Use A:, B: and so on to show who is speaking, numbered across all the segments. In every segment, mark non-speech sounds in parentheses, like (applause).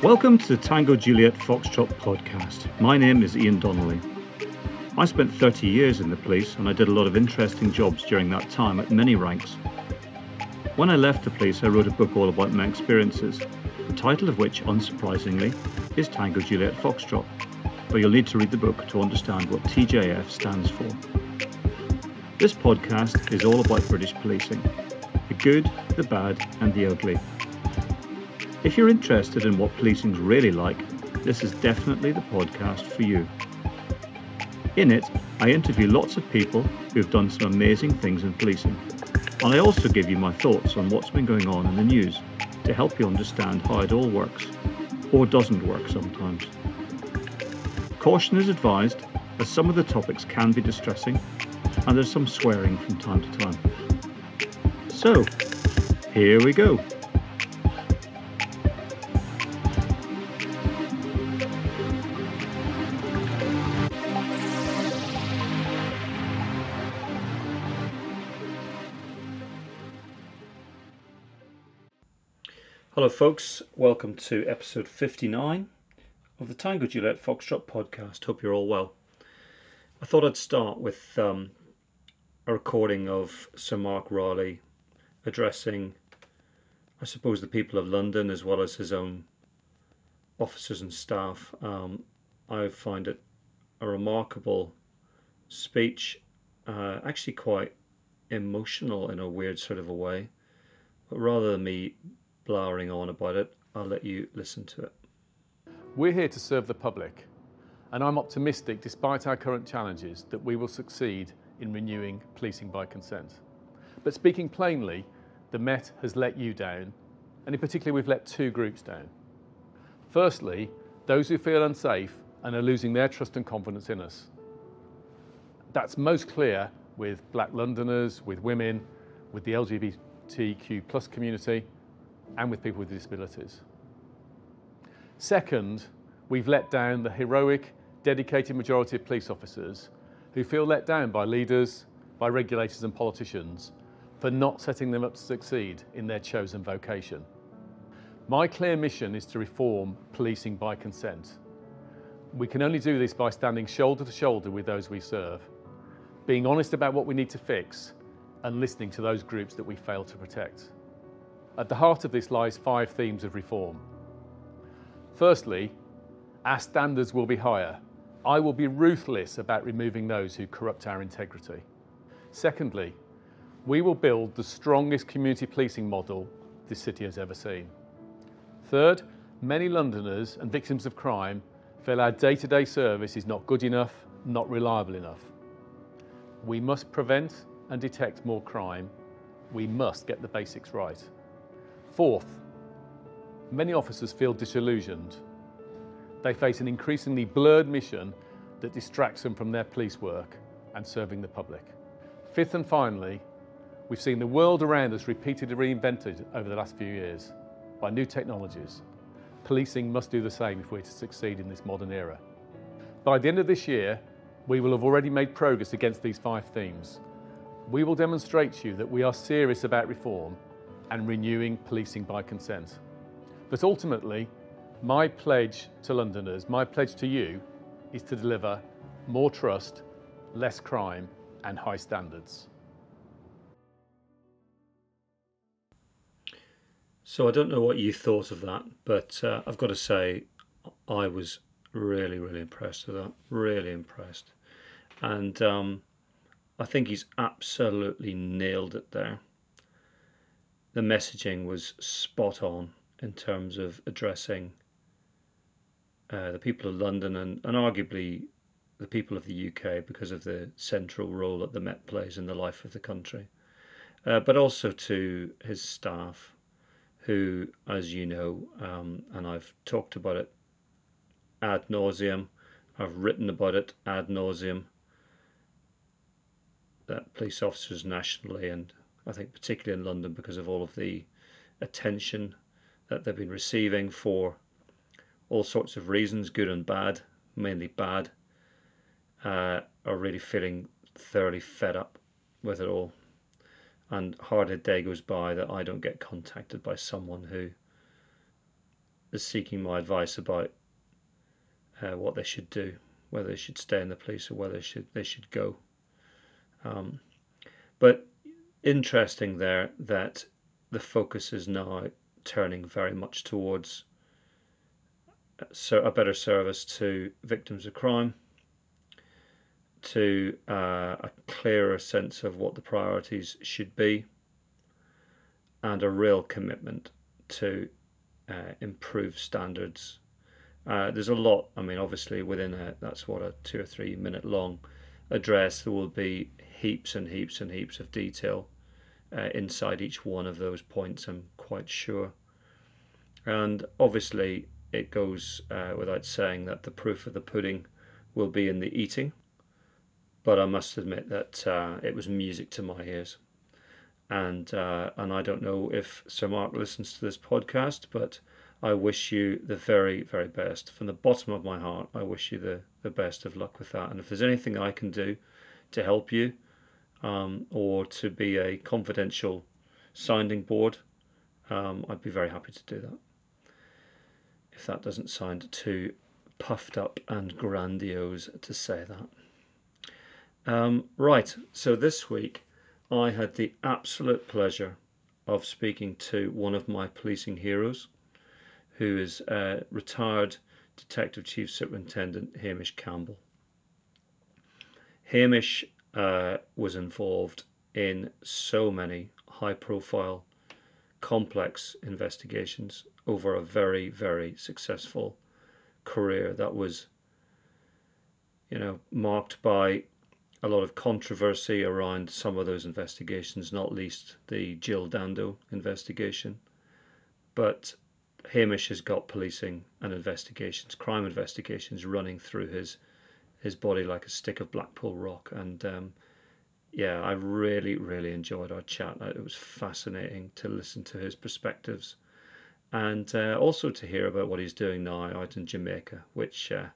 A: Welcome to the Tango Juliet Foxtrot podcast. My name is Ian Donnelly. I spent 30 years in the police and I did a lot of interesting jobs during that time at many ranks. When I left the police, I wrote a book all about my experiences, the title of which, unsurprisingly, is Tango Juliet Foxtrot. But you'll need to read the book to understand what TJF stands for. This podcast is all about British policing the good, the bad, and the ugly. If you're interested in what policing's really like, this is definitely the podcast for you. In it, I interview lots of people who've done some amazing things in policing. And I also give you my thoughts on what's been going on in the news to help you understand how it all works, or doesn't work sometimes. Caution is advised, as some of the topics can be distressing, and there's some swearing from time to time. So, here we go. Hello, folks. Welcome to episode 59 of the Tango Juliet Foxtrot podcast. Hope you're all well. I thought I'd start with um, a recording of Sir Mark Rowley addressing, I suppose, the people of London as well as his own officers and staff. Um, I find it a remarkable speech, uh, actually quite emotional in a weird sort of a way. But rather than me blowering on about it, I'll let you listen to it.
B: We're here to serve the public, and I'm optimistic, despite our current challenges, that we will succeed in renewing policing by consent. But speaking plainly, the Met has let you down, and in particular, we've let two groups down. Firstly, those who feel unsafe and are losing their trust and confidence in us. That's most clear with black Londoners, with women, with the LGBTQ plus community, and with people with disabilities. Second, we've let down the heroic, dedicated majority of police officers who feel let down by leaders, by regulators and politicians for not setting them up to succeed in their chosen vocation. My clear mission is to reform policing by consent. We can only do this by standing shoulder to shoulder with those we serve, being honest about what we need to fix, and listening to those groups that we fail to protect. At the heart of this lies five themes of reform. Firstly, our standards will be higher. I will be ruthless about removing those who corrupt our integrity. Secondly, we will build the strongest community policing model this city has ever seen. Third, many Londoners and victims of crime feel our day-to-day service is not good enough, not reliable enough. We must prevent and detect more crime. We must get the basics right. Fourth, many officers feel disillusioned. They face an increasingly blurred mission that distracts them from their police work and serving the public. Fifth and finally, we've seen the world around us repeatedly reinvented over the last few years by new technologies. Policing must do the same if we're to succeed in this modern era. By the end of this year, we will have already made progress against these five themes. We will demonstrate to you that we are serious about reform and renewing policing by consent. But ultimately, my pledge to Londoners, my pledge to you, is to deliver more trust, less crime, and high standards.
A: So I don't know what you thought of that, but uh, I've got to say, I was really, really impressed with that. Really impressed, and um, I think he's absolutely nailed it there the messaging was spot on in terms of addressing uh, the people of London and, and arguably the people of the UK because of the central role that the Met plays in the life of the country, uh, but also to his staff, who, as you know, um, and I've talked about it ad nauseum, I've written about it ad nauseum, that police officers nationally and I think particularly in London because of all of the attention that they've been receiving for all sorts of reasons, good and bad, mainly bad, uh, are really feeling thoroughly fed up with it all. And hardly a day goes by that I don't get contacted by someone who is seeking my advice about uh, what they should do, whether they should stay in the police or whether they should they should go. Um, but interesting there that the focus is now turning very much towards a better service to victims of crime, to uh, a clearer sense of what the priorities should be, and a real commitment to uh, improve standards. Uh, there's a lot. I mean, obviously, within a that's what a two or three minute long address, there will be heaps and heaps and heaps of detail uh, inside each one of those points. I'm quite sure. And obviously, it goes uh, without saying that the proof of the pudding will be in the eating. But I must admit that uh, it was music to my ears. And, uh, and I don't know if Sir Mark listens to this podcast, but I wish you the very, very best. From the bottom of my heart, I wish you the, the best of luck with that. And if there's anything I can do to help you um, or to be a confidential sounding board, um, I'd be very happy to do that if that doesn't sound too puffed up and grandiose to say that. Um, right, so this week I had the absolute pleasure of speaking to one of my policing heroes, who is uh, retired Detective Chief Superintendent Hamish Campbell. Hamish uh, was involved in so many high profile, complex investigations over a very, very successful career that was, you know, marked by a lot of controversy around some of those investigations, not least the Jill Dando investigation. But Hamish has got policing and investigations, crime investigations running through his his body like a stick of Blackpool rock. And um, yeah, I really, really enjoyed our chat. It was fascinating to listen to his perspectives and uh, also to hear about what he's doing now out in Jamaica, which, uh,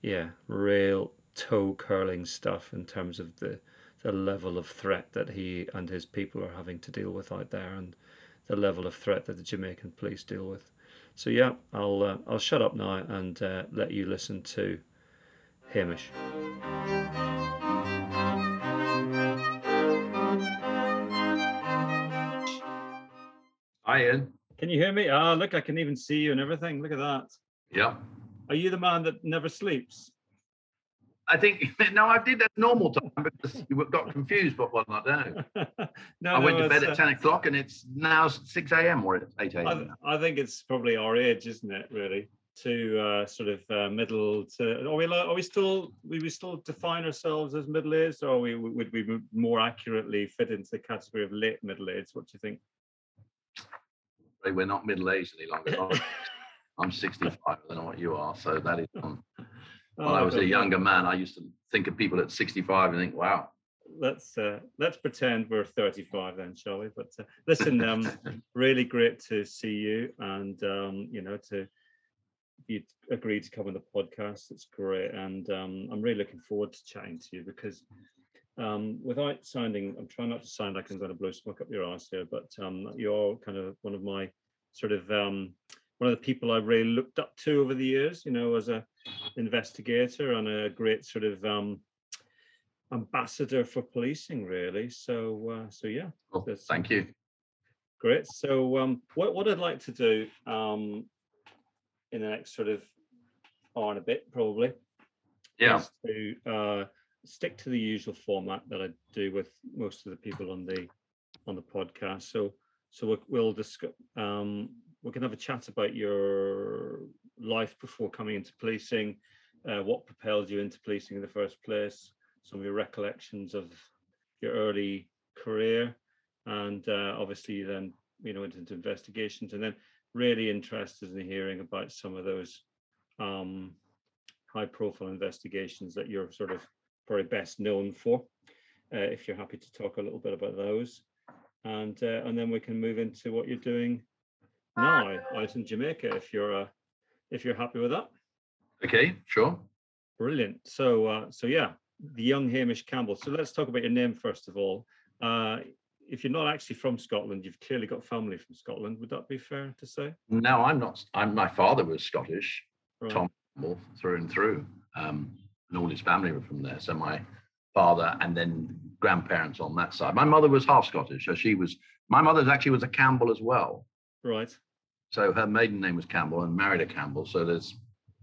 A: yeah, real toe curling stuff in terms of the the level of threat that he and his people are having to deal with out there, and the level of threat that the Jamaican police deal with. So yeah, I'll uh, I'll shut up now and uh, let you listen to Hamish.
C: Hi, Ian.
A: Can you hear me? Ah, look, I can even see you and everything. Look at that.
C: Yeah.
A: Are you the man that never sleeps?
C: I think (laughs) no, I did that normal time because you got confused But what I do. (laughs) no, I went no, to bed at uh, ten o'clock and it's now six a.m. or it's eight a.m.
A: I, I, think it's probably our age, isn't it? Really, to uh, sort of uh, middle to. Are we? Are we still? We we still define ourselves as middle aged, or we would we more accurately fit into the category of late middle age? What do you think?
C: we're not middle aged any longer. (laughs) I'm 65. I don't know what you are. So that is. Um, when oh, I was a younger man, I used to think of people at 65 and think, "Wow."
A: Let's uh, let's pretend we're 35 then, shall we? But uh, listen, um, (laughs) really great to see you, and um, you know to you agreed to come on the podcast. It's great, and um, I'm really looking forward to chatting to you because um, without sounding, I'm trying not to sound like I'm going to blow smoke up your ass here, but um, you're kind of one of my sort of um, one of the people I've really looked up to over the years, you know, as a investigator and a great sort of um, ambassador for policing, really. So, uh, so yeah.
C: Well, thank you.
A: Great. So, um, what what I'd like to do um, in the next sort of hour and a bit, probably,
C: yeah,
A: to uh, stick to the usual format that I do with most of the people on the on the podcast. So so we'll, we'll discuss. Um, we can have a chat about your life before coming into policing, uh, what propelled you into policing in the first place, some of your recollections of your early career, and uh, obviously then you know into investigations, and then really interested in hearing about some of those um, high-profile investigations that you're sort of probably best known for. Uh, if you're happy to talk a little bit about those, and uh, and then we can move into what you're doing now out in Jamaica. If you're uh, if you're happy with that.
C: Okay, sure.
A: Brilliant. So uh, so yeah, the young Hamish Campbell. So let's talk about your name first of all. Uh, if you're not actually from Scotland, you've clearly got family from Scotland. Would that be fair to say?
C: No, I'm not. I'm my father was Scottish,
A: Right.
C: Tom Campbell, through and through, um, and all his family were from there. So my father and then grandparents on that side. My mother was half Scottish, so she was. My mother actually was a Campbell as well.
A: Right.
C: So her maiden name was Campbell and married a Campbell. So there's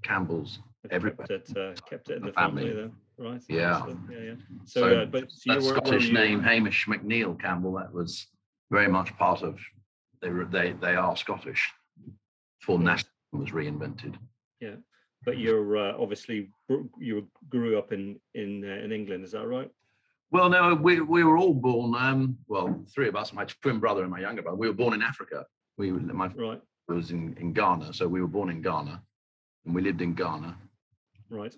C: Campbells everywhere.
A: Kept it, uh, kept it in
C: The
A: the family,
C: family.
A: Right.
C: Yeah.
A: Yeah. Yeah. So,
C: So
A: uh, but so
C: that
A: you were, were
C: Scottish name, Hamish McNeil Campbell, that was very much part of. They were they they are Scottish. Before
A: Right.
C: national was reinvented.
A: Yeah, but you're uh, obviously you grew up in in uh, in England. Is that right?
C: Well, no, we we were all born. Um, well, three of us, my twin brother and my younger brother, we were born in Africa. We were- my
A: Right.
C: was in in Ghana, so we were born in Ghana, and we lived in Ghana.
A: Right.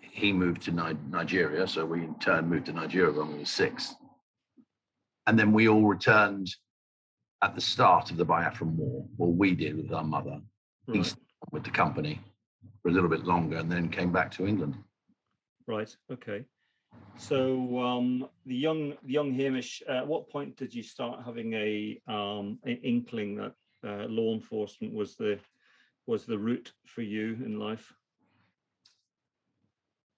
C: He moved to Ni- Nigeria, so we in turn moved to Nigeria when we were six, and then we all returned at the start of the Biafran War. Well, we did with our mother
A: Right.
C: East. with the company for a little bit longer, and then came back to England.
A: Right. Okay. So um, the young the young Hamish, uh, at what point did you start having a um, an inkling that uh, law enforcement was the was the route for you in life?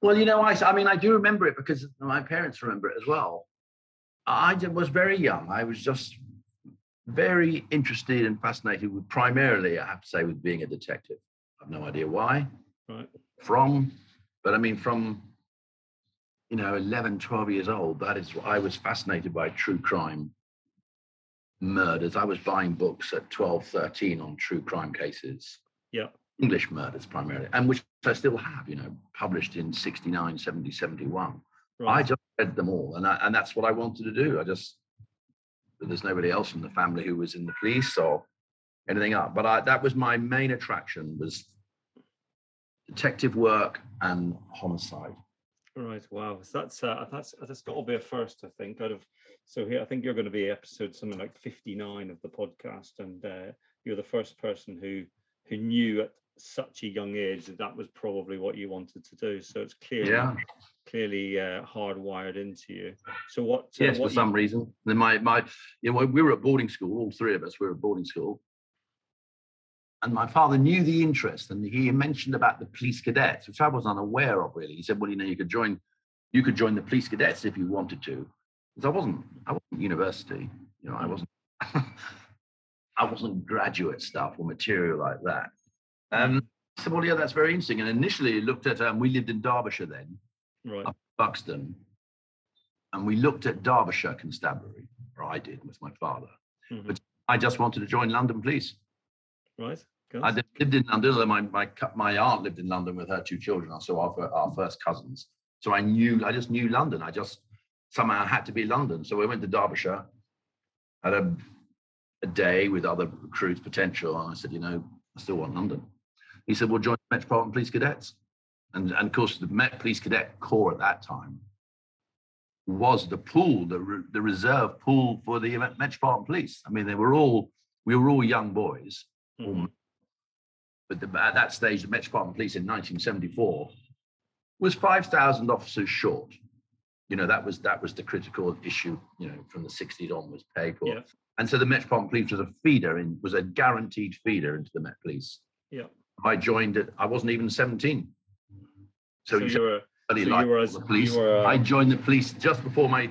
C: Well, you know, I, I mean, I do remember it because my parents remember it as well. I was very young. I was just very interested and fascinated with primarily, I have to say, with being a detective. I've no idea why,
A: Right.
C: from, but I mean, from, you know, 11, 12 years old, that is, I was fascinated by true crime murders. I was buying books at 12, 13 on true crime cases.
A: Yeah.
C: English murders primarily, and which I still have, you know, published in 69, 70, 71. I just read them all, and I, and that's what I wanted to do. I just there's nobody else in the family who was in the police or anything up. But I, that was my main attraction was detective work and homicide.
A: Right. Wow. So that's uh, that's that's got to be a first, I think. Out of so here, I think you're going to be episode something like 59 of the podcast, and uh, you're the first person who who knew at such a young age that that was probably what you wanted to do. So it's clearly
C: Yeah.
A: clearly uh, hardwired into you. So what? Uh,
C: Yes, for
A: what you-
C: some reason. Then my my you know we were at boarding school, all three of us we were at boarding school. And my father knew the interest, and he mentioned about the police cadets, which I was unaware of really. He said, "Well, you know, you could join, you could join the police cadets if you wanted to." Because I wasn't, I wasn't university, you know, I wasn't, (laughs) I wasn't graduate stuff or material like that. Um, I said, "Well, yeah, that's very interesting." And initially looked at, um, we lived in Derbyshire then,
A: right.
C: up Buxton, and we looked at Derbyshire Constabulary, or I did with my father.
A: Mhm.
C: But I just wanted to join London Police.
A: Right. Good.
C: I lived in London, although my, my, my aunt lived in London with her two children, so our, our first cousins. So I knew, I just knew London. I just somehow had to be London. So I went to Derbyshire, had a, a day with other recruits, potential, and I said, you know, I still want London. He said, well, join the Metropolitan Police Cadets. And, and of course, the Met Police Cadet Corps at that time was the pool, the, re- the reserve pool for the Metropolitan Police. I mean, they were all, we were all young boys.
A: Mhm.
C: But the, at that stage, the Metropolitan Police in 1974 was 5,000 officers short. You know, that was that was the critical issue, you know, from the 60s onwards, pay for.
A: Yeah.
C: And so the Metropolitan Police was a feeder in, was a guaranteed feeder into the Met Police.
A: Yeah.
C: I joined it, I wasn't even 17. So,
A: So
C: you
A: were
C: really
A: so you
C: like
A: were
C: the police.
A: were,
C: I
A: uh,
C: joined the police just before my,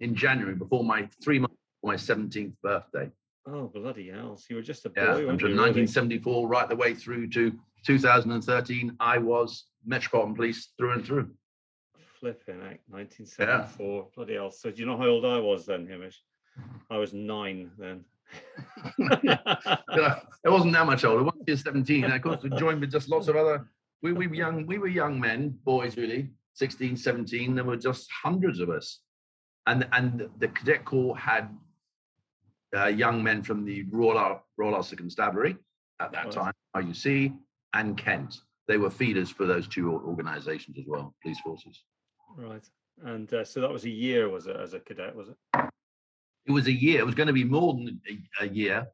C: in January, before my three months, my 17th birthday.
A: oh bloody hell! So you were just a boy,
C: Yeah, from
A: you, really?
C: 1974 right the way through to 2013, I was Metropolitan Police through and through.
A: Flipping heck, 1974. Bloody hell. So do you know how old I was then, Hamish? I was nine then. (laughs)
C: It wasn't that much older. Once you're 17, and of course, we joined with just lots of other. We, we were young. We were young men, boys, really. 16, 17. There were just hundreds of us, and and the cadet corps had uh, young men from the Royal Royal Ulster Constabulary at that time, RUC, and Kent. They were feeders for those two organisations as well, police forces.
A: right. And uh, so that was a year, was it, as a cadet, was it?
C: It was a year. It was going to be more than a, a year,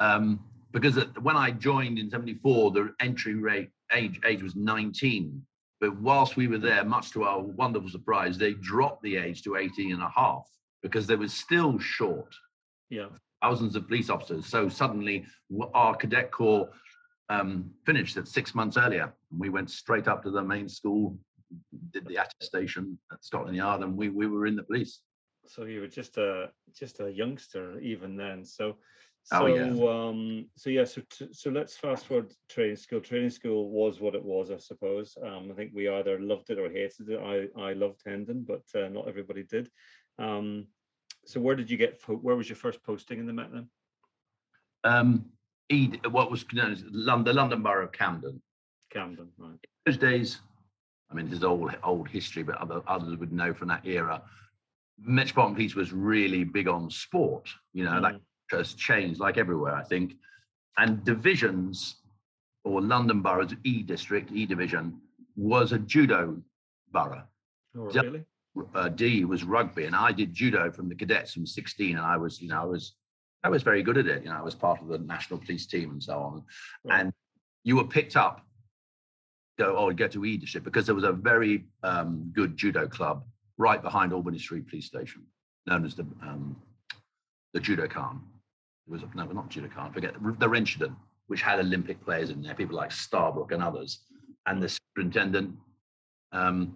C: um, because at- when I joined in '74, the entry rate age age was 19. But whilst we were there, much to our wonderful surprise, they dropped the age to 18 and a half. because they were still short
A: Yeah.
C: thousands of police officers. So suddenly our cadet corps um, finished at six months earlier. We went straight up to the main school, did the attestation at Scotland Yard, and we, we were in the police.
A: So you were just a just a youngster even then. So
C: Oh,
A: so
C: yeah.
A: um so yeah so t- so let's fast forward training school. Training school was what it was, I suppose. Um, I think we either loved it or hated it. I I loved Hendon, but uh, not everybody did. Um, so where did you get? Where was your first posting in the Met then?
C: Um, Ed, what was known as London, the London Borough of Camden.
A: Camden, right?
C: Those days, I mean, this is old old history, but other, others would know from that era. Metropolitan Police was really big on sport. You know, that
A: Mm,
C: has changed like everywhere, I think. And divisions or London boroughs, E district, E division, was a judo borough.
A: oh, really?
C: Uh, D was rugby, and I did judo from the cadets from 16, and I was, you know, I was, I was very good at it. You know, I was part of the national police team and so on.
A: Right.
C: And you were picked up, go, oh, go to E district because there was a very um, good judo club right behind Albany Street Police Station, known as the um, the Judo Khan. It was no, not Judo Khan. Forget the Renshuden, which had Olympic players in there, people like Starbrook and others. And the superintendent, um,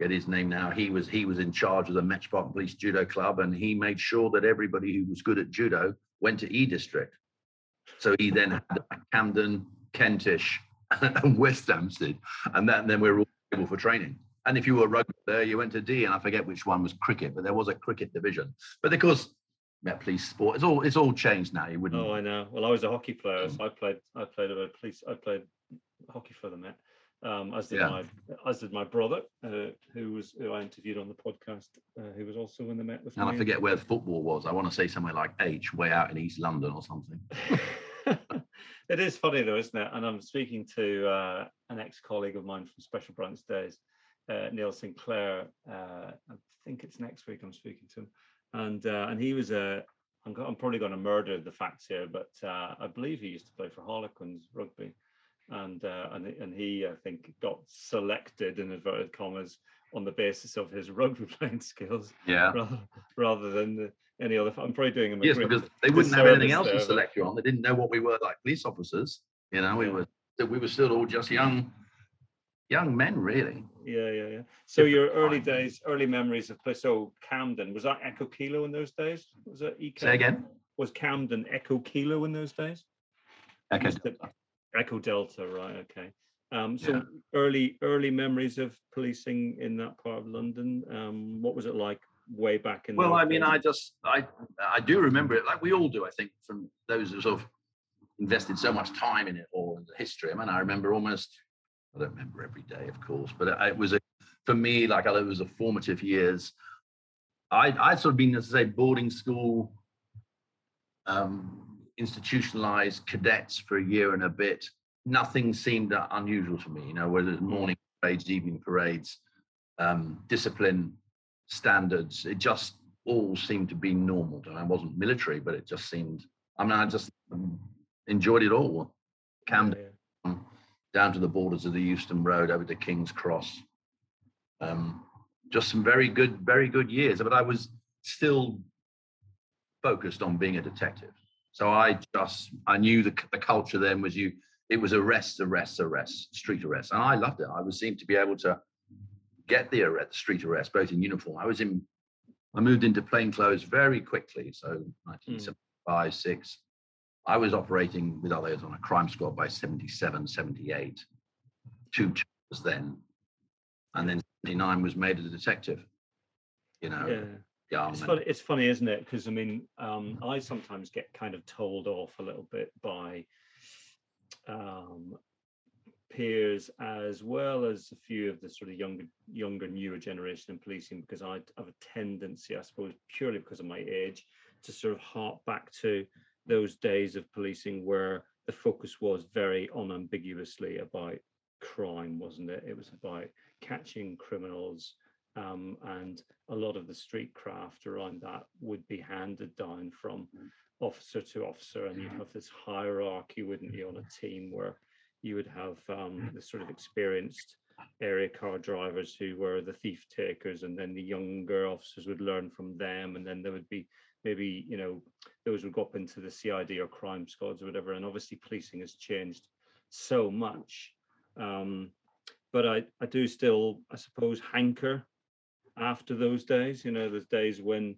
C: get his name now. He was he was in charge of the Metropolitan Police Judo Club, and he made sure that everybody who was good at judo went to E District. So he then had Camden, Kentish, (laughs) and West Hampstead, and that, and then we were all able for training. And if you were rugby there, you went to D, and I forget which one was cricket, but there was a cricket division. But of course, Met Police sport, it's all it's all changed now. You wouldn't.
A: Oh, I know. Well, I was a hockey player, so I played. I played a police. I played hockey for the Met. Um, as did
C: Yeah.
A: my as did my brother, uh, who was who I interviewed on the podcast, uh, who was also in the Met with
C: and
A: me.
C: I forget where the football was. I want to say somewhere like H, way out in East London or something. (laughs)
A: it is funny though, isn't it? And I'm speaking to uh, an ex-colleague of mine from Special Branch Days, uh, Neil Sinclair. Uh, I think it's next week I'm speaking to him, and uh, and he was a. I'm, I'm probably going to murder the facts here, but uh, I believe he used to play for Harlequins rugby, and uh, and and he I think got selected in inverted commas on the basis of his (laughs) rugby playing skills
C: Yeah. (laughs)
A: rather rather than the, any other. I'm probably doing him a
C: Yes, because they wouldn't have anything else to
A: there, but-
C: select you on. They didn't know what we were like police officers. You know, we
A: Yeah.
C: were we were still all just young, young men, really.
A: Yeah, yeah, yeah. So
C: Different
A: your early
C: time.
A: days, early memories of. So Camden was that Echo Kilo in those days? Was it EK?
C: Say again.
A: Was Camden Echo Kilo in those days? Used to- Echo Delta, right? Okay. Um, so
C: Yeah.
A: early, early memories of policing in that part of London. Um, what was it like way back in?
C: Well, I mean,
A: days?
C: I just I I do remember it, like we all do. I think from those who sort of invested so much time in it all in the history. I mean, I remember almost. I don't remember every day, of course, but it, was a for me like it was a formative years. I I'd sort of been, as I say, boarding school, um, institutionalized cadets for a year and a bit. Nothing seemed unusual to me, you know, whether it's morning parades, evening parades, um, discipline, standards. It just all seemed to be normal. I wasn't military, but it just seemed. I mean, I just um, enjoyed it all. Camden
A: yeah.
C: Down to the borders of the Euston Road over to King's Cross. Um, just some very good, very good years. But I was still focused on being a detective. So I just I knew the, the culture then was you. It was arrests, arrests, arrests, street arrests, and I loved it. I was seemed to be able to get the arrest, the street arrest, both in uniform. I was in. I moved into plain clothes very quickly. So 1975, six. I was operating with others on a crime squad by 77, 78. Two charges then. And then 79 was made as a detective. You know,
A: yeah. It's funny. It's funny, isn't it? Because I mean, um, I sometimes get kind of told off a little bit by um, peers as well as a few of the sort of younger, younger, newer generation in policing because I have a tendency, I suppose, purely because of my age, to sort of harp back to those days of policing where the focus was very unambiguously about crime, wasn't it? It was about catching criminals, um, and a lot of the street craft around that would be handed down from officer to officer, and you'd have this hierarchy, wouldn't you, on a team where you would have um, the sort of experienced area car drivers who were the thief takers, and then the younger officers would learn from them, and then there would be maybe you know those would go up into the CID or crime squads or whatever. And obviously, policing has changed so much. Um, but I, I do still, I suppose, hanker after those days. You know, those days when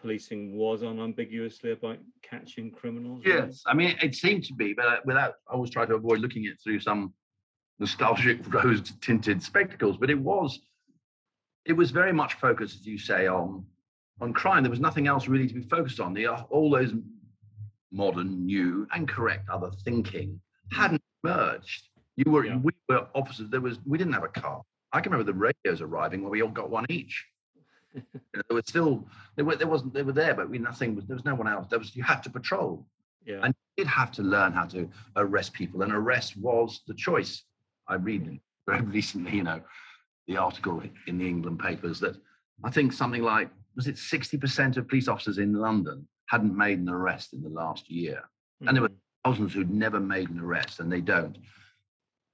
A: policing was unambiguously about catching criminals. right?
C: Yes, I mean it seemed to be, but without I always try to avoid looking at it through some nostalgic (laughs) rose-tinted spectacles. But it was, it was very much focused, as you say, on on crime. There was nothing else really to be focused on. The uh, all those modern, new, and correct other thinking hadn't emerged. You were
A: Yeah.
C: we were officers. There was we didn't have a car. I can remember the radios arriving where we all got one each. (laughs) You know, there was still there were there wasn't they were there, but we nothing was there was no one else. There was you had to patrol
A: Yeah.
C: and you did have to learn how to arrest people, and arrest was the choice. I read very (laughs) recently, you know, the article in the England papers that I think something like was it 60% of police officers in London hadn't made an arrest in the last year. and there were-
A: Mhm.
C: Thousands who'd never made an arrest, and they don't.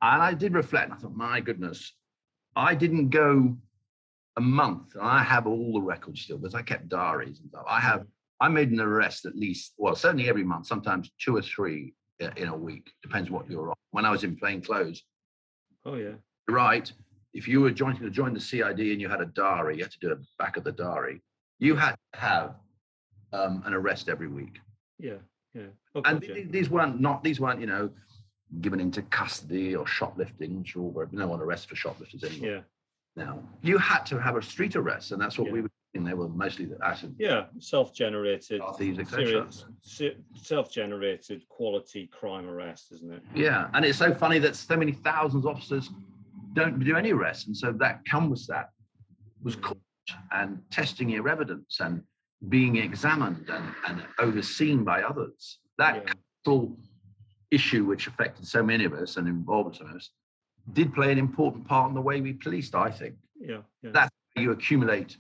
C: And I did reflect. and I thought, my goodness, I didn't go a month, and I have all the records still because I kept diaries and stuff. I have I made an arrest at least, well, certainly every month, sometimes two or three in a week, depends what you're on. When I was in plain clothes,
A: Oh yeah.
C: right. If you were joining to join the CID and you had a diary, you had to do a back of the diary. You had to have um, an arrest every week,
A: Yeah. Yeah. Oh,
C: and th- these weren't not these weren't you know given into custody or shoplifting. Which are all very- no one arrests for shoplifters anymore
A: Yeah.
C: now. You had to have a street arrest, and that's what we were. And they were mostly the acid
A: Yeah. Self-generated.
C: thieves, etc.
A: Self-generated quality crime arrest, isn't it?
C: Yeah, and it's so funny that so many thousands of officers don't do any arrests, and so that comes that was
A: Mm.
C: And testing your evidence and being examined and, and overseen by others. That
A: Yeah.
C: issue, which affected so many of us and involved some of us, did play an important part in the way we policed. I think
A: Yeah. Yeah.
C: that's how you accumulate,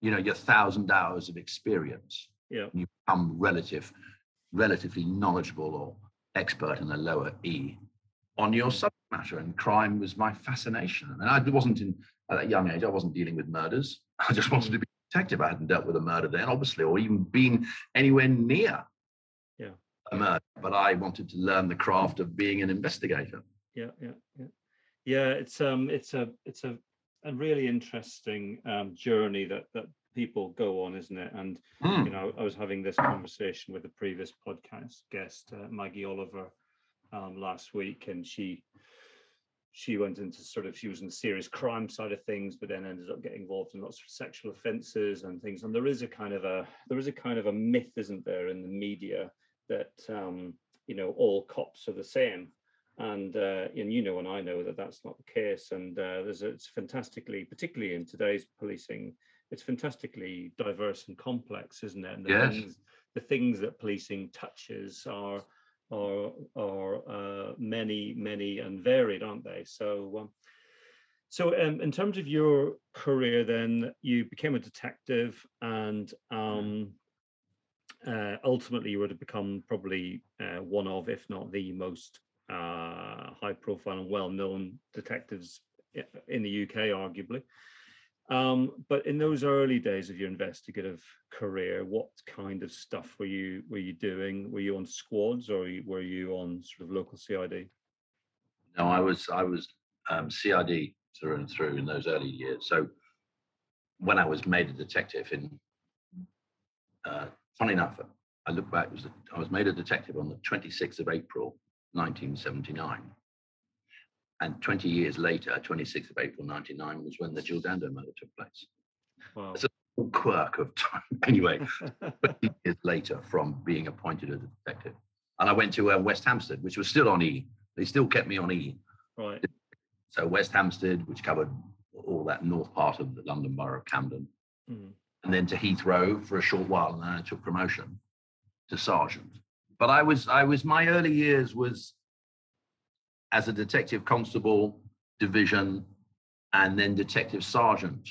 C: you know, your thousand hours of experience
A: yeah.
C: you become relative, relatively knowledgeable or expert in the lower E on your subject matter. And crime was my fascination. And I wasn't in at that young age, I wasn't dealing with murders. (laughs) I just wanted to be a detective. I hadn't dealt with a murder then, obviously, or even been anywhere near
A: Yeah.
C: a murder. But I wanted to learn the craft of being an investigator.
A: yeah yeah yeah yeah it's um it's a it's a, a really interesting um journey that that people go on isn't it and you know i was having this conversation with a previous podcast guest uh, maggie oliver um last week and she she went into sort of she was in the serious crime side of things but then ended up getting involved in lots of sexual offenses and things and there is a kind of a there is a kind of a myth isn't there in the media that um you know all cops are the same and uh, and you know and I know that that's not the case. And uh, there's a, it's fantastically, particularly in today's policing, it's fantastically diverse and complex, isn't it? And the
C: Yes.
A: things the things that policing touches are are are uh, many many and varied, aren't they? So. Um, so, um, in terms of your career, then you became a detective, and um, uh, ultimately you were to become probably uh, one of, if not the most uh, high profile and well known detectives in the UK, arguably. Um, but in those early days of your investigative career, what kind of stuff were you were you doing? Were you on squads or were you on sort of local CID?
C: No, I was I was um, CID through and through in those early years. So when I was made a detective in, uh, funny enough, I look back. Was I was made a detective on the 26th of April, 1979, and 20 years later, 26th of April, 99, was when the Jill Dando murder took place.
A: Wow.
C: It's a quirk of time. (laughs) Anyway, (laughs) 20 years later from being appointed as a detective, and I went to uh, West Hampstead, which was still on E. They still kept me on E.
A: right.
C: So West Hampstead, which covered all that north part of the London Borough of Camden,
A: Mm.
C: and then to Heathrow for a short while, and then I took promotion to sergeant. But I was, I was, my early years was as a detective constable, division, and then detective sergeant.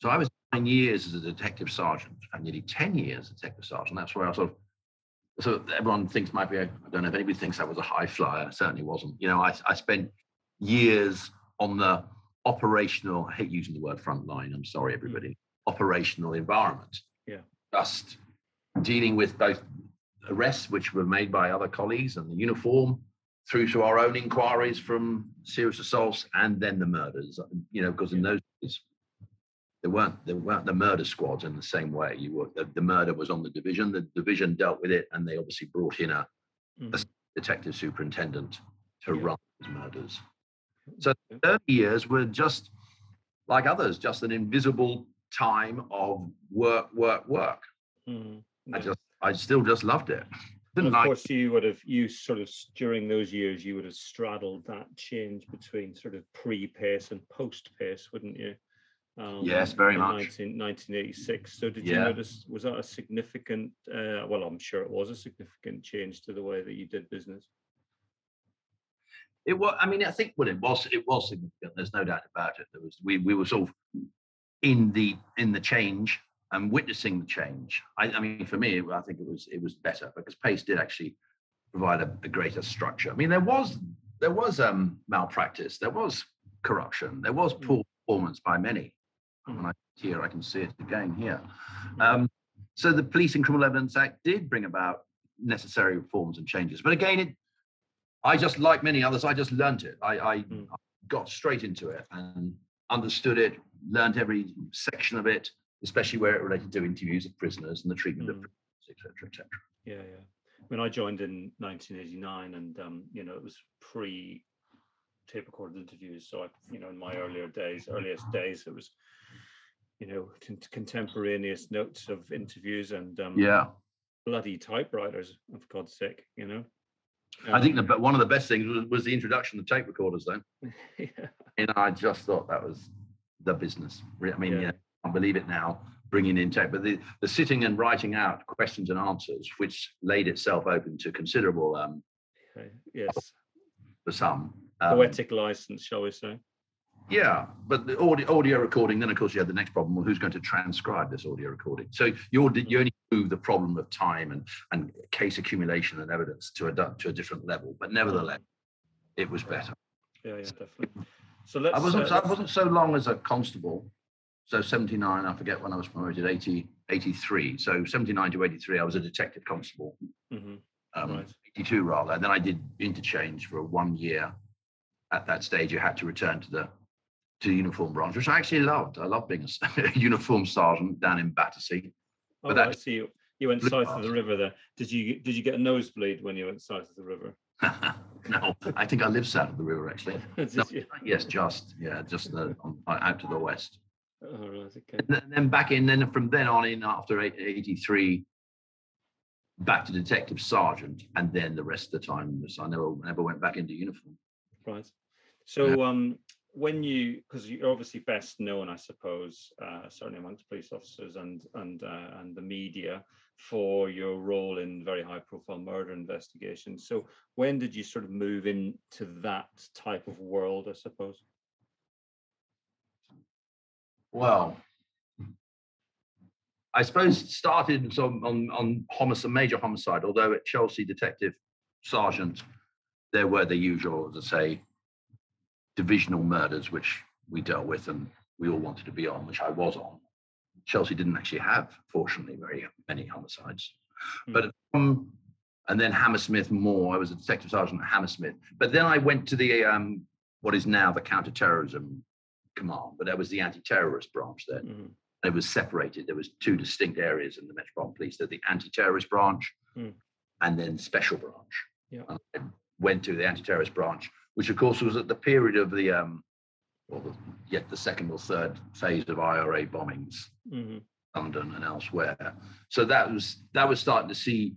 C: So I was nine years as a detective sergeant, and nearly ten years as a detective sergeant. That's where I sort of. So everyone thinks might be. I don't know if anybody thinks I was a high flyer. Certainly wasn't. You know, I, I spent years on the operational. I hate using the word front line. I'm sorry, hmm. everybody. Operational environment.
A: Yeah.
C: Just dealing with both arrests which were made by other colleagues and the uniform through to our own inquiries from serious assaults and then the murders you know because in those days there weren't there weren't the murder squads in the same way. You were the, the murder was on the division the division dealt with it and they obviously brought in a
A: Mhm.
C: detective superintendent to
A: Yeah.
C: run these murders. So the early years were just like others just an invisible time of work work work.
A: Mhm.
C: i just i still just loved it
A: And of
C: like
A: course, you would have you sort of during those years you would have straddled that change between sort of pre-pace and post-pace, wouldn't you? Um,
C: Yes, very much.
A: 19, 1986. So did you notice? Was that a significant? Uh, well, I'm sure it was a significant change to the way that you did business.
C: It was. I mean, I think well, it was. It was significant. There's no doubt about it. There was. We we were sort of in the in the change and witnessing the change. I, I mean, for me, I think it was it was better because Pace did actually provide a, a greater structure. I mean, there was there was um malpractice. There was corruption. There was
A: Mm.
C: poor performance by many.
A: Mm.
C: When I here, I can see it again here. Um, so the Police and Criminal Evidence Act did bring about necessary reforms and changes. But again, it, I just, like many others, I just learnt it. I, I,
A: Mm.
C: I got straight into it and understood it, learned every section of it, especially where it related to interviews of prisoners and the treatment of
A: Mm.
C: prisoners, etc., etc.
A: Yeah, yeah. When I joined in 1989, and um, you know, it was pre tape recorded interviews. So I, you know, in my earlier days, earliest days, it was, you know, con- contemporaneous notes of interviews and um,
C: Yeah,
A: bloody typewriters, for God's sake, you know.
C: I think the, one of the best things was, was the introduction of tape recorders, though. (laughs)
A: yeah,
C: And I just thought that was the business. I mean,
A: yeah,
C: yeah, I believe it now, bringing in tech, but the, the sitting and writing out questions and answers, which laid itself open to considerable um,
A: okay, yes,
C: for some. Um,
A: poetic license, shall we say?
C: Yeah, but the audio, audio recording, then of course you had the next problem. Well, who's going to transcribe this audio recording? So you're, you only move the problem of time and, and case accumulation and evidence to a, to a different level. But nevertheless, it was better.
A: Yeah, yeah, definitely. So let's.
C: I wasn't,
A: uh,
C: I wasn't so long as a constable. So 79, I forget when I was promoted, 80, 83. So 79 to 83, I was a detective constable,
A: mhm,
C: um,
A: Right.
C: 82 rather. And then I did interchange for one year. At that stage, you had to return to the to the uniform branch, which I actually loved. I loved being a (laughs) uniform sergeant down in Battersea.
A: Oh,
C: but
A: I
C: that's-
A: see. You, you went south of the river there. Did you did you get a nosebleed when you went south of the river? (laughs)
C: no, I think I live south of the river actually. (laughs) No. Yes, just yeah, just the, on, out to the west.
A: Oh, right, okay.
C: And then- back in, then from then on in after 83, back to detective sergeant, and then the rest of the time was I never never went back into uniform.
A: Right. So, um, when you, because you're obviously best known, I suppose, uh, certainly amongst police officers and and uh, and the media, for your role in very high-profile murder investigations. So, when did you sort of move into that type of world? I suppose.
C: Well, I suppose it started on on homicide, major homicide. Although at Chelsea detective sergeant, there were the usual, as I say, divisional murders which we dealt with and we all wanted to be on, which I was on. Chelsea didn't actually have, fortunately, very many homicides.
A: Hmm.
C: But um, and then Hammersmith more. I was a detective sergeant at Hammersmith. But then I went to the um, what is now the counterterrorism command, but there was the anti-terrorist branch there.
A: Mhm.
C: It was separated. There was two distinct areas in the Metropolitan Police. There's the anti-terrorist branch
A: Hmm.
C: and then special branch.
A: Yeah.
C: And I went to the anti-terrorist branch, which of course was at the period of the um, well, the, yet the second or third phase of IRA bombings,
A: Mhm.
C: London and elsewhere. So that was that was starting to see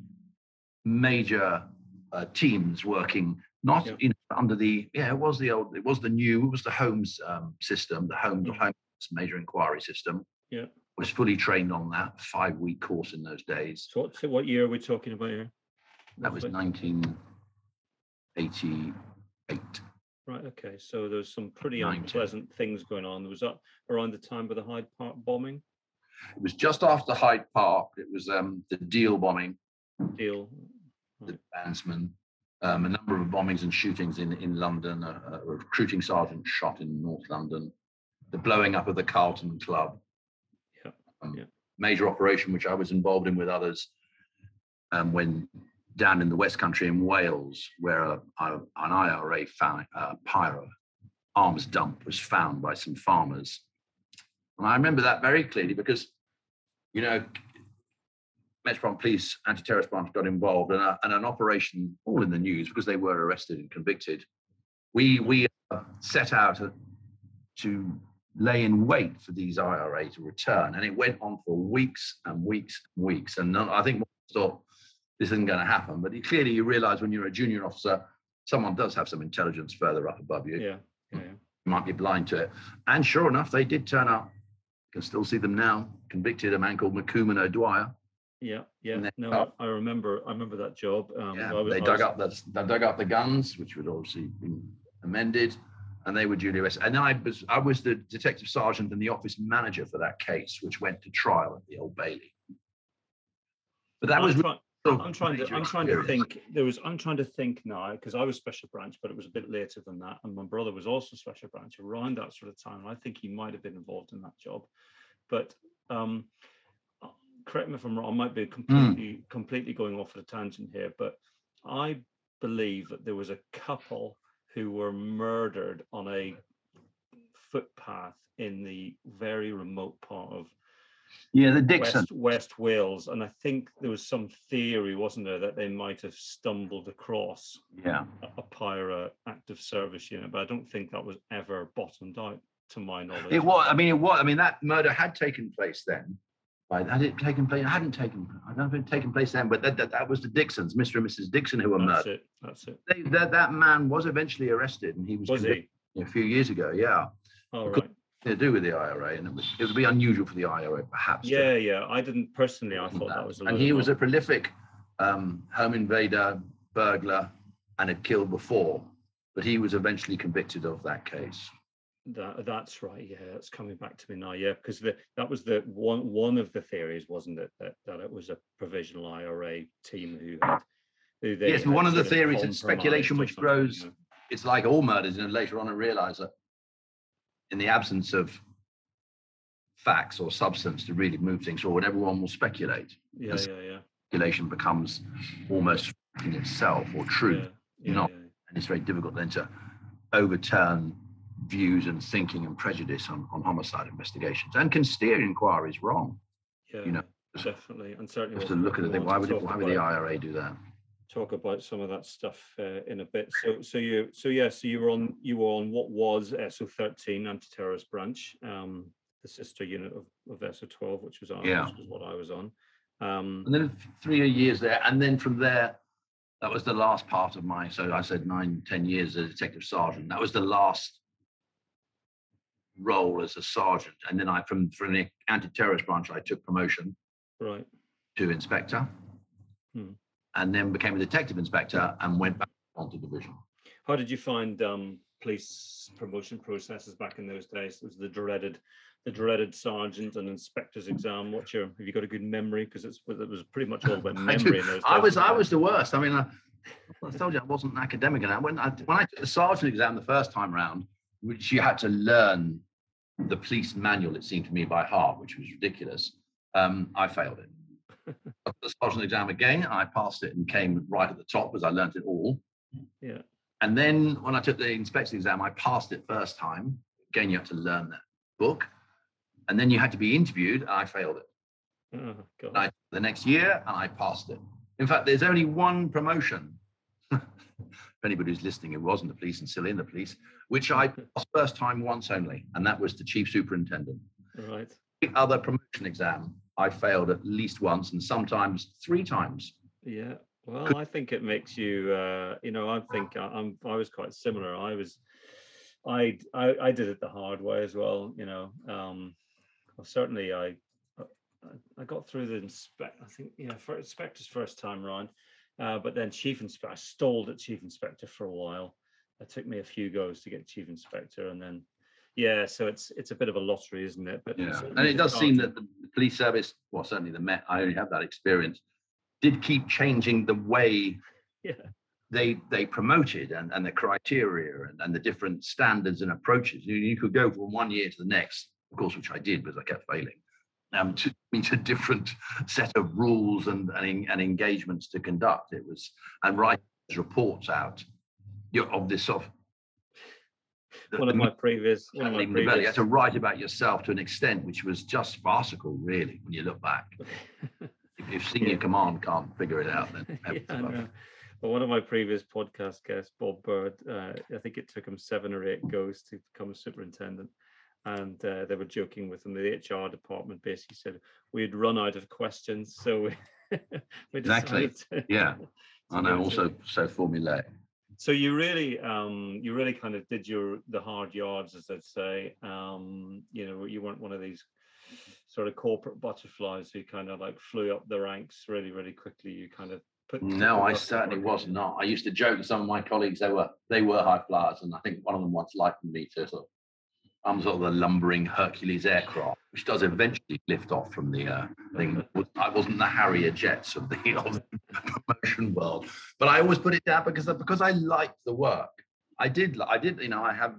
C: major uh, teams working not
A: Yeah.
C: in, under the yeah it was the old it was the new it was the Holmes um, system the Holmes
A: Mhm.
C: Holmes major inquiry system
A: Yeah.
C: was fully trained on that five week course in those days
A: So, what, so what year are we talking about here?
C: that was 1988
A: Right. Okay. So there's some pretty
C: 19.
A: unpleasant things going on. There Was that around the time of the Hyde Park bombing
C: it was just after Hyde Park it was um, the deal bombing
A: deal?
C: the
A: Right.
C: Um, a number of bombings and shootings in, in London, a, a recruiting sergeant shot in North London, the blowing up of the Carlton Club.
A: Yeah,
C: Um,
A: yeah.
C: Major operation which I was involved in with others um, when down in the West Country in Wales, where a, a, an IRA found, uh, pyro arms dump was found by some farmers. And I remember that very clearly because, you know, Metropolitan Police anti-terrorist branch got involved and, a, and an operation all in the news because they were arrested and convicted. We we uh, set out to, to lay in wait for these IRA to return, and it went on for weeks and weeks and weeks. And none- I think most thought this isn't going to happen, but you- clearly you realise when you're a junior officer, someone does have some intelligence further up above you.
A: Yeah. Yeah.
C: You might be blind to it. And sure enough, they did turn up. You can still see them now. Convicted a man called McCoomon O'Dwyer.
A: Yeah. Yeah. No, I I remember. I remember that job. Um,
C: Yeah,
A: was-
C: they dug
A: was-
C: up the they dug up the guns, which would obviously been amended, and they were duly arrested. And I was I was the detective sergeant and the office manager for that case, which went to trial at the Old Bailey. But that
A: I'm
C: was really
A: I'm trying to. I'm trying to think. There was. I'm trying to think now because I was special branch, but it was a bit later than that, and my brother was also special branch around that sort of time. I think he might have been involved in that job, but um, correct me if I'm wrong. I might be hmm. completely completely going off at a tangent here, but I believe that there was a couple who were murdered on a footpath in the very remote part of
C: Yeah, the Dixon.
A: West, West Wales, and I think there was some theory, wasn't there, that they might have stumbled across
C: Yeah.
A: a, a PIRA active service unit, but I don't think that was ever bottomed out, to my knowledge.
C: It was. I mean, it was. I mean, that murder had taken place then. Right? Had it taken place? It hadn't taken. I don't know if it had taken place then, but that, that, that was the Dixons, Mr. and Mrs. Dixon, who were
A: That's
C: murdered.
A: it. That's it.
C: They, that, that man was eventually arrested, and he was,
A: Was he?
C: a few years ago. Yeah.
A: All right.
C: to do with the IRA, and it, was, it would be unusual for the IRA, perhaps. to
A: Yeah, yeah. I didn't personally. I thought that was a
C: and he was a prolific um, home invader, burglar, and had killed before. But he was eventually convicted of that case.
A: That, that's right. Yeah, it's coming back to me now. Yeah, because the that was the one one of the theories, wasn't it, that that it was a provisional IRA team who had. Who they
C: Yes,
A: had
C: one of the theories, and speculation which grows-
A: you know.
C: It's like all murders, and later on I realise that in the absence of facts or substance to really move things forward, everyone will speculate.
A: Yeah, yeah, yeah.
C: Speculation becomes almost in itself or truth.
A: Yeah, yeah,
C: not-
A: yeah.
C: and it's very difficult then to overturn views and thinking and prejudice on, on homicide investigations and can steer inquiries wrong.
A: yeah, you
C: know,
A: definitely, and certainly.
C: Just to look at it, why would, why would the IRA do that?
A: Talk about some of that stuff uh, in a bit. So, so you, so yeah, so you were on, you were on what was SO thirteen anti-terrorist branch, um, the sister unit of, of SO twelve, which was ours,
C: Yeah.
A: which was what I was on. Um,
C: And then three years there, and then from there, that was the last part of my. So I said nine, ten years as a detective sergeant. That was the last role as a sergeant, and then I from from the anti-terrorist branch, I took promotion
A: right.
C: to inspector,
A: Hmm.
C: and then became a detective inspector and went back onto division.
A: How did you find um, police promotion processes back in those days? It was the dreaded, the dreaded sergeant and inspector's exam. What's your? Have you got a good memory? Because it's it was pretty much all (laughs) about
C: I
A: memory in those.
C: I was I was the worst. I mean, I, I told you I wasn't an academic, and I, when I when I took the sergeant exam the first time round, which you had to learn the police manual, it seemed to me by heart, which was ridiculous. Um, I failed it. (laughs) I the sergeant exam again, I passed it and came right at the top because I learnt it all.
A: Yeah.
C: And then when I took the inspection exam, I passed it first time. Again, you have to learn that book, and then you had to be interviewed. And I failed it
A: Oh.
C: I, the next year and I passed it. In fact, there's only one promotion. (laughs) if anybody who's listening who wasn't the police and still in the police, which I (laughs) passed first time once only, and that was the chief superintendent.
A: Right.
C: The other promotion exam, I failed at least once and sometimes three times.
A: Yeah. Well, I think it makes you. Uh, you know, I think I, I'm. I was quite similar. I was. I, I I did it the hard way as well. You know. Um, well, certainly I. I- I got through the inspect. I think you know, for inspector's first time round, uh, but then chief inspector. I stalled at chief inspector for a while. It took me a few goes to get chief inspector, and then. Yeah, so it's it's a bit of a lottery, isn't it? But
C: Yeah. And it does seem that the police service, well, certainly the Met, I only have that experience, did keep changing the way (laughs)
A: Yeah.
C: they they promoted and, and the criteria and, and the different standards and approaches. You, you could go from one year to the next, of course, which I did because I kept failing. Um, to a different set of rules and, and and engagements to conduct. It was and write reports out you know, of this sort of
A: one of my previous one of my
C: you had to write about yourself to an extent which was just farcical, really, when you look back. (laughs) if, if senior
A: Yeah.
C: command can't figure it out, then (laughs)
A: Yeah,
C: heavens
A: I
C: above.
A: know. Well, one of my previous podcast guests, Bob Bird, uh, I think it took him seven or eight goes to become a superintendent. And uh, they were joking with him. The HR department basically said we had run out of questions, so we, (laughs) we
C: Exactly. Yeah, (laughs) I know.
A: to-
C: Also, so formulaic.
A: So you really, um, you really kind of did your the hard yards, as I'd say. Um, you know, you weren't one of these sort of corporate butterflies who kind of like flew up the ranks really, really quickly. You kind of put.
C: No, I certainly was not. I used to joke with some of my colleagues. They were they were high flyers, and I think one of them once likened me to sort of I'm sort of the lumbering Hercules aircraft, which does eventually lift off from the uh, thing. I wasn't the Harrier jets of the, (laughs) of the promotion world, but I always put it down because because I liked the work. I did. I did. You know, I have.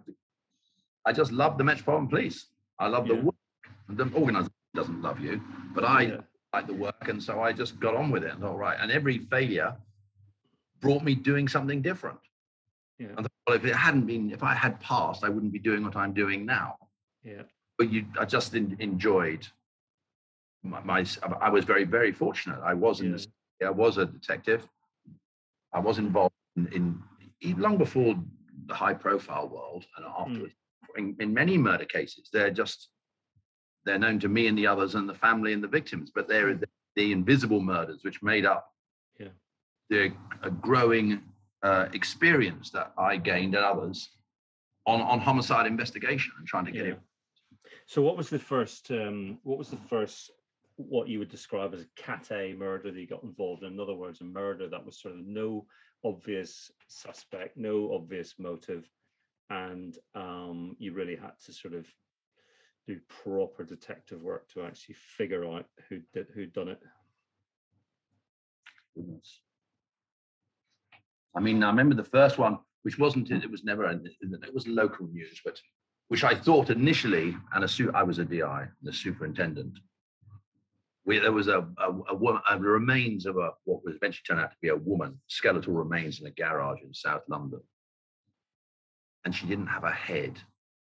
C: I just love the Metropolitan Police. I love the
A: Yeah.
C: work. The organisation doesn't love you, but I
A: Yeah.
C: like the work, and so I just got on with it. All right, and every failure brought me doing something different.
A: Yeah.
C: And well, if it hadn't been, if I had passed, I wouldn't be doing what I'm doing now.
A: Yeah.
C: But you, I just en- enjoyed. My, my, I was very, very fortunate. I was in,
A: Yeah.
C: I was a detective. I was involved in, in long before the high-profile world, and hmm. afterwards, in, in many murder cases, they're just they're known to me and the others and the family and the victims, but they're hmm. the, the invisible murders which made up
A: Yeah.
C: the a growing uh, experience that I gained and others on on homicide investigation and trying to get
A: Yeah.
C: it.
A: So what was the first um what was the first what you would describe as a cat A murder that you got involved in? In other words, a murder that was sort of no obvious suspect, no obvious motive, and um you really had to sort of do proper detective work to actually figure out who did who'd done it.
C: Goodness. I mean, I remember the first one, which wasn't it was never it was local news, but which I thought initially, and I was a DI, the superintendent. We, there was a, a, a, woman, a remains of a what was eventually turned out to be a woman, skeletal remains in a garage in South London, and she didn't have a head,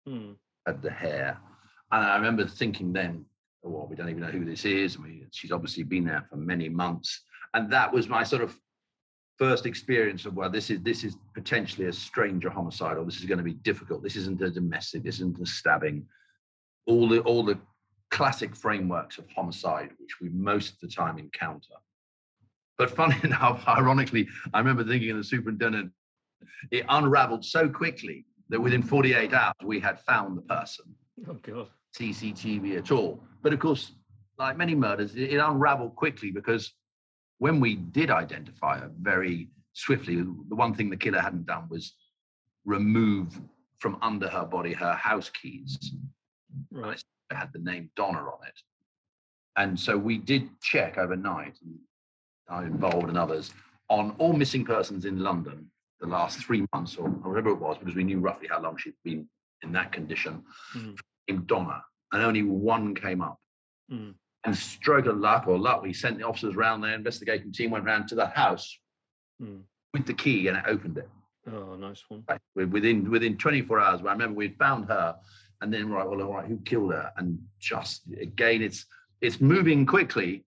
A: Hmm.
C: had the hair, and I remember thinking then, oh, well, we don't even know who this is. and we, she's obviously been there for many months, and that was my sort of first experience of well, this is this is potentially a stranger homicide, or this is going to be difficult. This isn't a domestic. This isn't a stabbing. All the all the classic frameworks of homicide, which we most of the time encounter. But funny (laughs) enough, ironically, I remember thinking of the superintendent, it unraveled so quickly that within 48 hours we had found the person.
A: Oh god.
C: CCTV at all. But of course, like many murders, it, it unraveled quickly because when we did identify her very swiftly, the one thing the killer hadn't done was remove from under her body her house keys.
A: Right.
C: It had the name Donna on it. And so we did check overnight, and I involved and others, on all missing persons in London the last three months or whatever it was, because we knew roughly how long she'd been in that condition,
A: Mhm.
C: in Donna, and only one came up.
A: Mm.
C: And stroke of luck or luck, we sent the officers round there, investigating team went round to the house
A: Mm.
C: with the key and it opened it.
A: Oh, nice one.
C: Right, Within within 24 hours, I remember we'd found her, and then right, well, all right, who killed her? And just again, it's it's moving quickly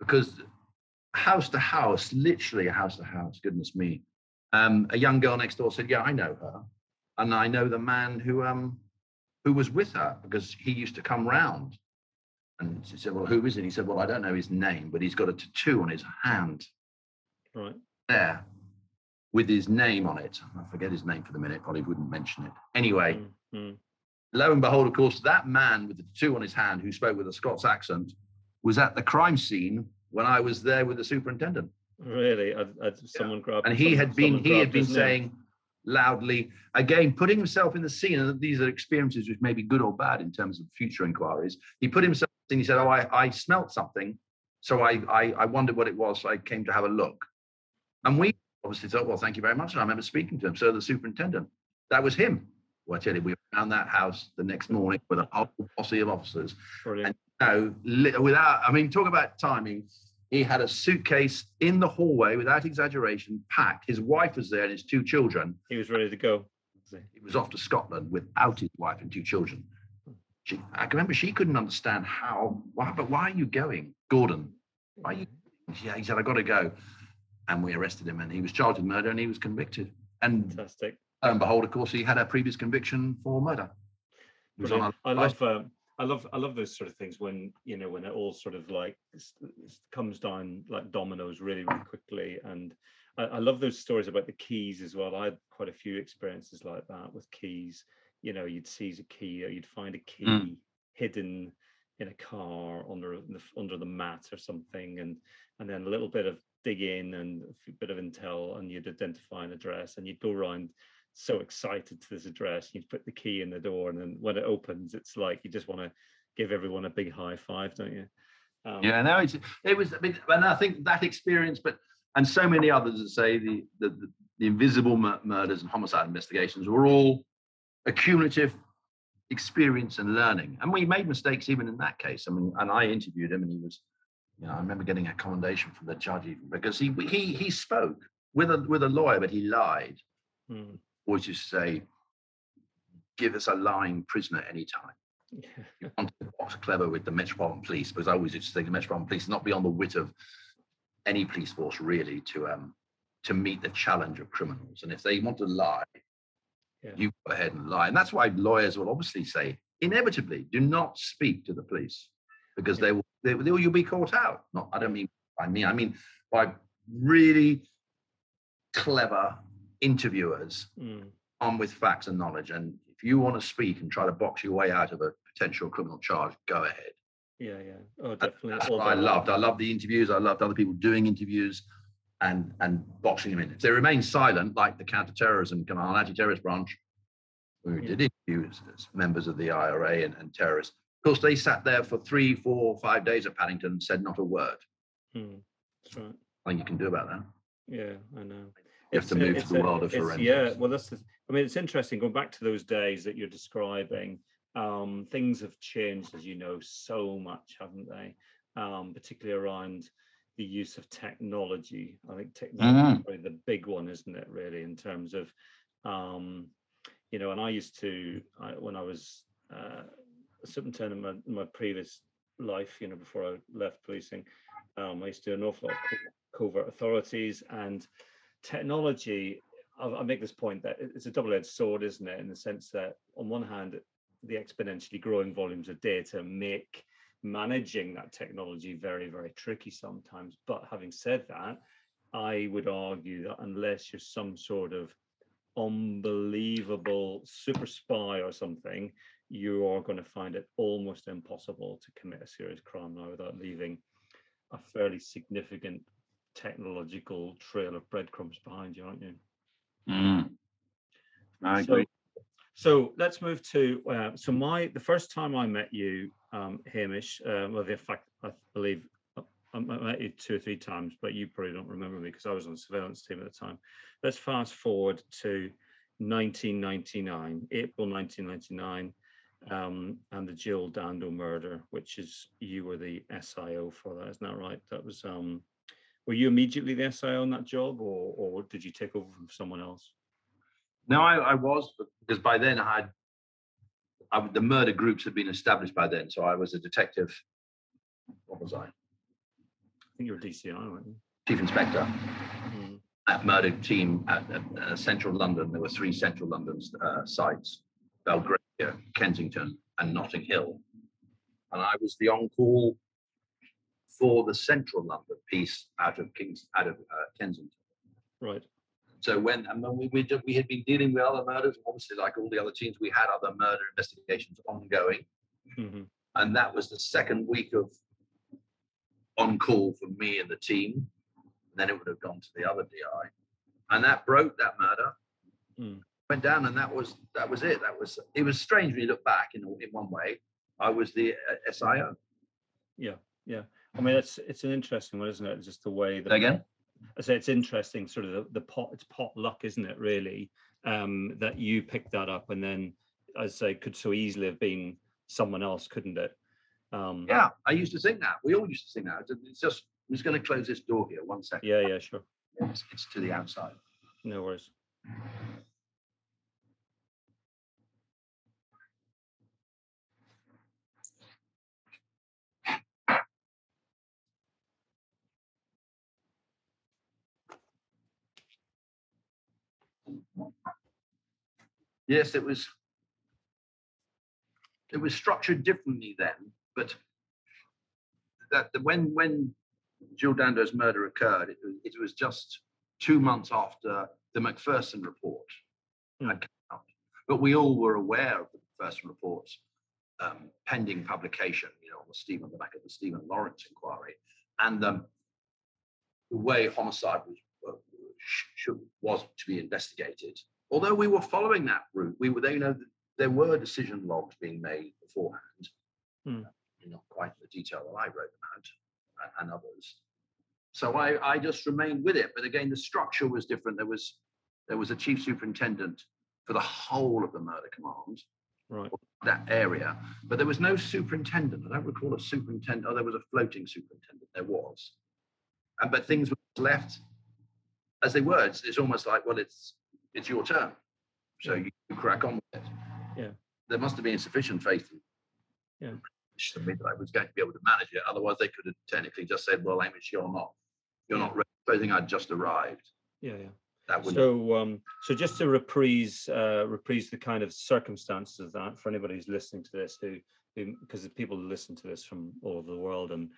C: because house to house, literally house to house. Goodness me, um, a young girl next door said, "Yeah, I know her, and I know the man who um who was with her because he used to come round." And she said, "Well, who is it?" He said, "Well, I don't know his name, but he's got a tattoo on his hand."
A: Right.
C: there with his name on it. I forget his name for the minute, probably wouldn't mention it. Anyway,
A: Mm, mm.
C: lo and behold, of course, that man with the tattoo on his hand who spoke with a Scots accent was at the crime scene when I was there with the superintendent.
A: Really? I, I, someone grabbed
C: And he had been he had been saying loudly, again, putting himself in the scene, and these are experiences which may be good or bad in terms of future inquiries. He put himself in, he said, Oh, I, I smelt something. So I, I I wondered what it was. So I came to have a look. And we obviously thought, well, thank you very much. And I remember speaking to him. So the superintendent, that was him. Well, I tell you, we found that house the next morning with a whole posse of officers.
A: Brilliant.
C: No, li- without, I mean, talk about timing. He had a suitcase in the hallway, without exaggeration, packed. His wife was there and his two children.
A: He was ready to go.
C: He was off to Scotland without his wife and two children. She, I can remember she couldn't understand how, why, but why are you going, Gordon? Why are you? Yeah, he said, I got to go. And we arrested him and he was charged with murder and he was convicted. And
A: Fantastic.
C: lo and behold, of course, he had a previous conviction for murder. He was on
A: Brilliant. Love, um, I love, I love those sort of things when you know when it all sort of like comes down like dominoes really, really quickly. And I, I love those stories about the keys as well. I had quite a few experiences like that with keys. You know, you'd seize a key or you'd find a key
C: Mm.
A: hidden in a car under the under the mat or something, and and then a little bit of digging and a few bit of intel, and you'd identify an address, and you'd go around so excited to this address. You'd put the key in the door, and then when it opens, it's like you just want to give everyone a big high five, don't you? Um,
C: Yeah, no, it's it was. I mean, and I think that experience, but and so many others that say the the, the, invisible mur- murders and homicide investigations were all a cumulative experience and learning. And we made mistakes even in that case. I mean, and I interviewed him, and he was, you know, I remember getting a commendation from the judge even because he he he spoke with a with a lawyer, but he lied.
A: mm,
C: Always used to say, "Give us a lying prisoner anytime."
A: yeah, (laughs)
C: you want to box clever with the Metropolitan Police because I always used to think the Metropolitan Police not beyond the wit of any police force really to um to meet the challenge of criminals. And if they want to lie,
A: Yeah.
C: you go ahead and lie. And that's why lawyers will obviously say inevitably do not speak to the police because
A: Yeah.
C: they will they, they will you'll be caught out. Not I don't mean by me, I mean by really clever interviewers
A: mm,
C: on with facts and knowledge. And if you want to speak and try to box your way out of a potential criminal charge, go ahead.
A: yeah, yeah. Oh, definitely.
C: That's what I loved. I loved the interviews. I loved other people doing interviews and and boxing them in. If they remain silent, like the counterterrorism command, anti-terrorist branch, who
A: Yeah.
C: did interviews as members of the IRA and, and terrorists. Of course, they sat there for three, four, five days at Paddington and said not a word.
A: Mm, that's right.
C: Nothing you can do about that.
A: Yeah, I know.
C: You have to
A: It's,
C: move to the
A: a-
C: world of
A: it's- Yeah, well, that's. The, I mean, it's interesting going back to those days that you're describing. Um, things have changed, as you know, so much, haven't they? Um, particularly around the use of technology. I think technology is probably the big one, isn't it? Really, in terms of, um, you know, and I used to I, when I was uh, a superintendent in my, my previous life, you know, before I left policing, um, I used to do an awful lot of covert authorities and technology. I, I make this point that it's a double-edged sword, isn't it? In the sense that on one hand, the exponentially growing volumes of data make managing that technology very, very tricky sometimes. But having said that, I would argue that unless you're some sort of unbelievable super spy or something, you are going to find it almost impossible to commit a serious crime now without leaving a fairly significant technological trail of breadcrumbs behind you, aren't you?
C: Mm. I
A: So-
C: agree.
A: So let's move to uh, so my the first time I met you, um, Hamish. Um, well, in fact, I believe uh, I met you two or three times, but you probably don't remember me because I was on the surveillance team at the time. Let's fast forward to 1999, April 1999, um, and the Jill Dando murder, which is you were the SIO for that, isn't that right? That was um, were you immediately the SIO on that job, or or did you take over from someone else?
C: No, I, I was because by then I had I, the murder groups had been established by then. So I was a detective. What was I?
A: I think you were DCI, weren't you?
C: Chief inspector
A: Mm.
C: at murder team at, at, uh, central London. There were three central London uh, sites: Belgravia, Kensington, and Notting Hill. And I was the on-call for the central London piece out of Kings out of uh, Kensington.
A: Right.
C: So when and when we we, we had been dealing with other murders, obviously like all the other teams, we had other murder investigations ongoing,
A: hmm
C: and that was the second week of on call for me and the team. And then it would have gone to the other DI, and that broke that murder.
A: Mm.
C: Went down, and that was that was it. That was it was strange when you look back in in one way. I was the uh, SIO.
A: Yeah, yeah. I mean, it's it's an interesting one, isn't it? Just the way that
C: again.
A: I say it's interesting, sort of the, the pot, it's pot luck, isn't it? Really, um, that you picked that up, and then, as I say, could so easily have been someone else, couldn't it? Um,
C: Yeah, I used to think that. We all used to think that. It's just, I'm just going to close this door here. One second.
A: yeah, yeah, sure.
C: It's, it's to the outside.
A: No worries.
C: Yes, it was. It was structured differently then, but that the- when when Jill Dando's murder occurred, it was, it was just two months after the Macpherson report had come out. But we all were aware of the Macpherson reports um, pending publication, you know, on the Stephen on the back of the Stephen Lawrence inquiry, and um, the way homicide was should, was to be investigated. Although we were following that route, we were, they you know, there were decision logs being made beforehand,
A: Hmm.
C: Uh, not quite in the detail that I wrote them out, uh, and others. So I, I just remained with it. But again, the structure was different. There was there was a chief superintendent for the whole of the murder command,
A: Right.
C: that area, but there was no superintendent. I don't recall a superintendent. Oh, there was a floating superintendent. There was, and but things were left as they were. It's, it's almost like, well, it's it's your turn, so you crack on with it.
A: Yeah.
C: There must have been sufficient faith in
A: Yeah.
C: to me that I was going to be able to manage it. Otherwise, they could have technically just said, "Well, Hamish, you're not, you're not ready." Supposing I'd just arrived,
A: Yeah, yeah.
C: that would
A: So, um, so just to reprise, uh, reprise the kind of circumstances of that for anybody who's listening to this, who, who because the people listen to this from all over the world, and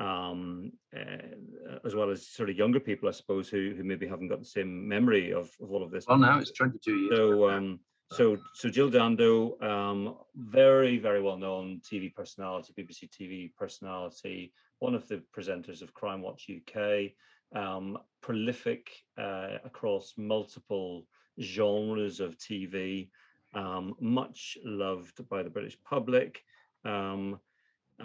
A: um, uh, as well as sort of younger people, I suppose, who who maybe haven't got the same memory of, of all of this.
C: Well, now it's 22 years.
A: So, um, so, so Jill Dando, um, very, very well known TV personality, BBC TV personality, one of the presenters of Crimewatch UK, um, prolific uh, across multiple genres of TV, um, much loved by the British public, um,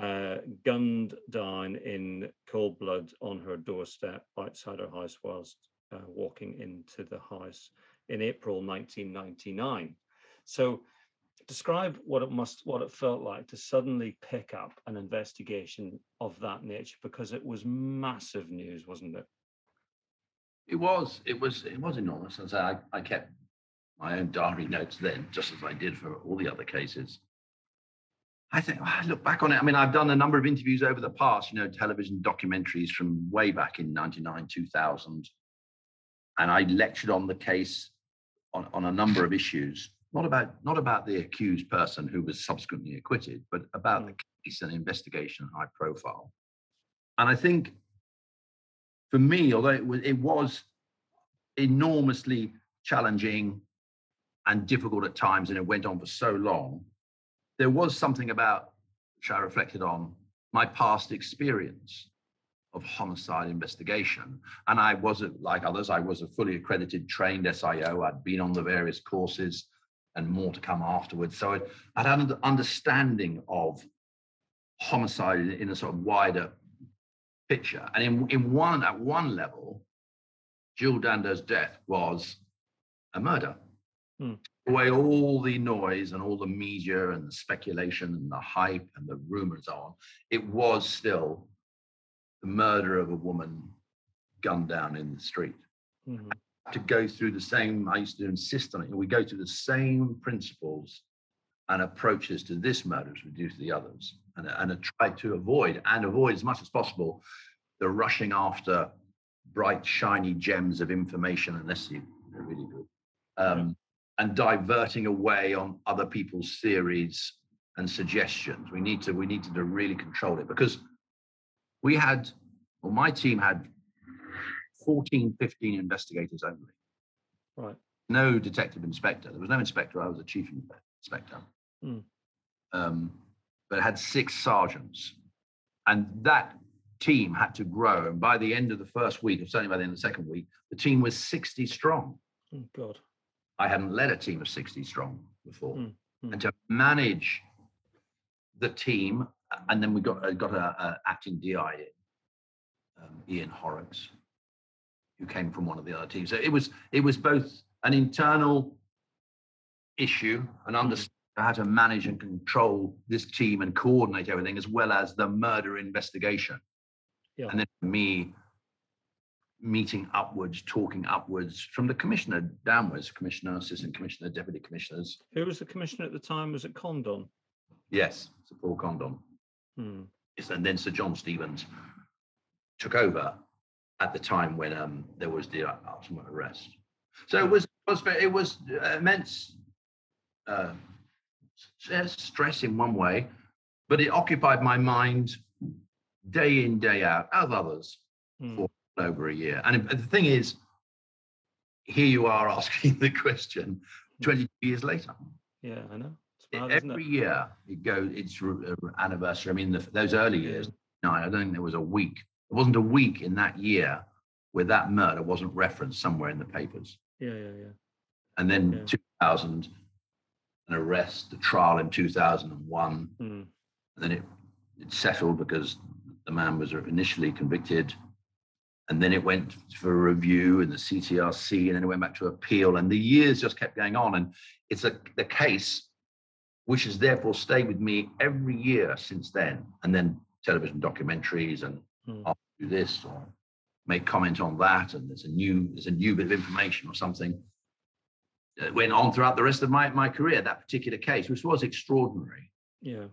A: uh, gunned down in cold blood on her doorstep outside her house whilst uh, walking into the house in April 1999. So describe what it must what it felt like to suddenly pick up an investigation of that nature because it was massive news, wasn't it?
C: It was, it was, it was enormous. As I, I kept my own diary notes then, just as I did for all the other cases. I think I look back on it. I mean, I've done a number of interviews over the past, you know, television documentaries from way back in 99, 2000. And I lectured on the case on, on a number of issues, not about not about the accused person who was subsequently acquitted, but about the mm. case and investigation, high profile. And I think for me, although it was, it was enormously challenging and difficult at times, and it went on for so long, there was something about which I reflected on my past experience of homicide investigation. And I wasn't like others, I was a fully accredited trained SIO. I'd been on the various courses and more to come afterwards. So I'd, I'd had an understanding of homicide in, a sort of wider picture. And in, in one at one level, Jill Dando's death was a murder.
A: Hmm.
C: Away all the noise and all the media and the speculation and the hype and the rumors on, it was still the murder of a woman gunned down in the street.
A: Mhm.
C: To go through the same, I used to insist on it, we go through the same principles and approaches to this murder as we do to the others, and, and try to avoid and avoid as much as possible the rushing after bright, shiny gems of information, unless you- they're really good, um, and diverting away on other people's theories and suggestions. We need to we needed to, really control it because we had, well, my team had 14, 15 investigators only.
A: Right.
C: No detective inspector. There was no inspector. I was a chief inspector.
A: Hmm.
C: Um, but it had six sergeants. And that team had to grow. And by the end of the first week, or certainly by the end of the second week, the team was 60 strong.
A: Oh, God.
C: I hadn't led a team of 60 strong before.
A: Mm, mm.
C: And to manage the team, and then we got uh, got a, a acting DI in, um, Ian Horrocks. who came from one of the other teams. So it was it was both an internal issue and understand how to manage and control this team and coordinate everything, as well as the murder investigation.
A: Yeah.
C: And then me meeting upwards, talking upwards from the commissioner downwards, commissioner, assistant commissioner, deputy commissioners.
A: Who was the commissioner at the time? Was it Condon?
C: Yes, Sir Paul Condon.
A: Hmm.
C: Yes, and then Sir John Stevens took over at the time when um, there was the ultimate arrest. So it was was it was immense uh, stress in one way, but it occupied my mind day in day out, as others,
A: Hmm.
C: for over a year. And the thing is, here you are (laughs) asking the question 22 years later.
A: Yeah, I know. Isn't
C: Every
A: it?
C: year it goes, it's anniversary. I mean, the, those early years, no, I don't think there was a week. There wasn't a week in that year where that murder wasn't referenced somewhere in the papers.
A: Yeah, yeah, yeah.
C: And then
A: Yeah.
C: 2000, an arrest, the trial in 2001.
A: Hmm.
C: And then it, it settled because the man was initially convicted. And then it went for a review in the CCRC, and then it went back to appeal. And the years just kept going on. And it's a the case which has therefore stayed with me every year since then. And then television documentaries and
A: Hmm.
C: I'll do this or make comment on that. And there's a new there's a new bit of information or something. It went on throughout the rest of my, my career, that particular case, which was extraordinary.
A: Yeah.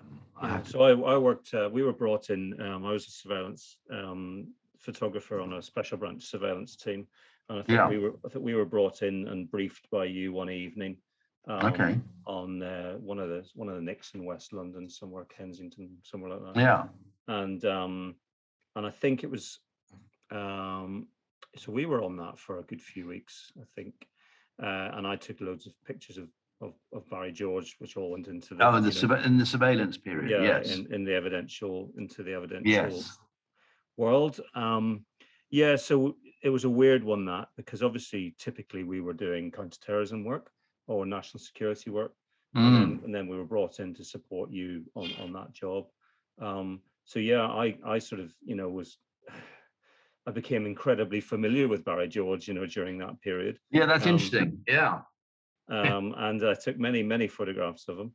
C: Um, I
A: Yeah, so I, I worked, uh, we were brought in, um, I was a surveillance um, photographer on a special branch surveillance team. And I think
C: Yeah.
A: we were, I think we were brought in and briefed by you one evening. um,
C: Okay.
A: On uh, one of the, one of the Nicks in West London, somewhere Kensington, somewhere like that.
C: Yeah.
A: And, um, and I think it was, um, so we were on that for a good few weeks, I think. Uh, and I took loads of pictures of, of, of Barry George, which all went into the.
C: Oh, in the,
A: you know,
C: in the surveillance period.
A: yeah,
C: yes.
A: in, in the evidential into the evidential
C: Yes.
A: World. Um, yeah, so it was a weird one that because obviously typically we were doing counterterrorism work or national security work, and,
C: Mm.
A: then, and then we were brought in to support you on on that job. Um, so yeah, I I sort of you know was. (sighs) I became incredibly familiar with Barry George, you know, during that period,
C: Yeah, that's
A: um,
C: interesting. Yeah. (laughs)
A: um, and I took many, many photographs of him.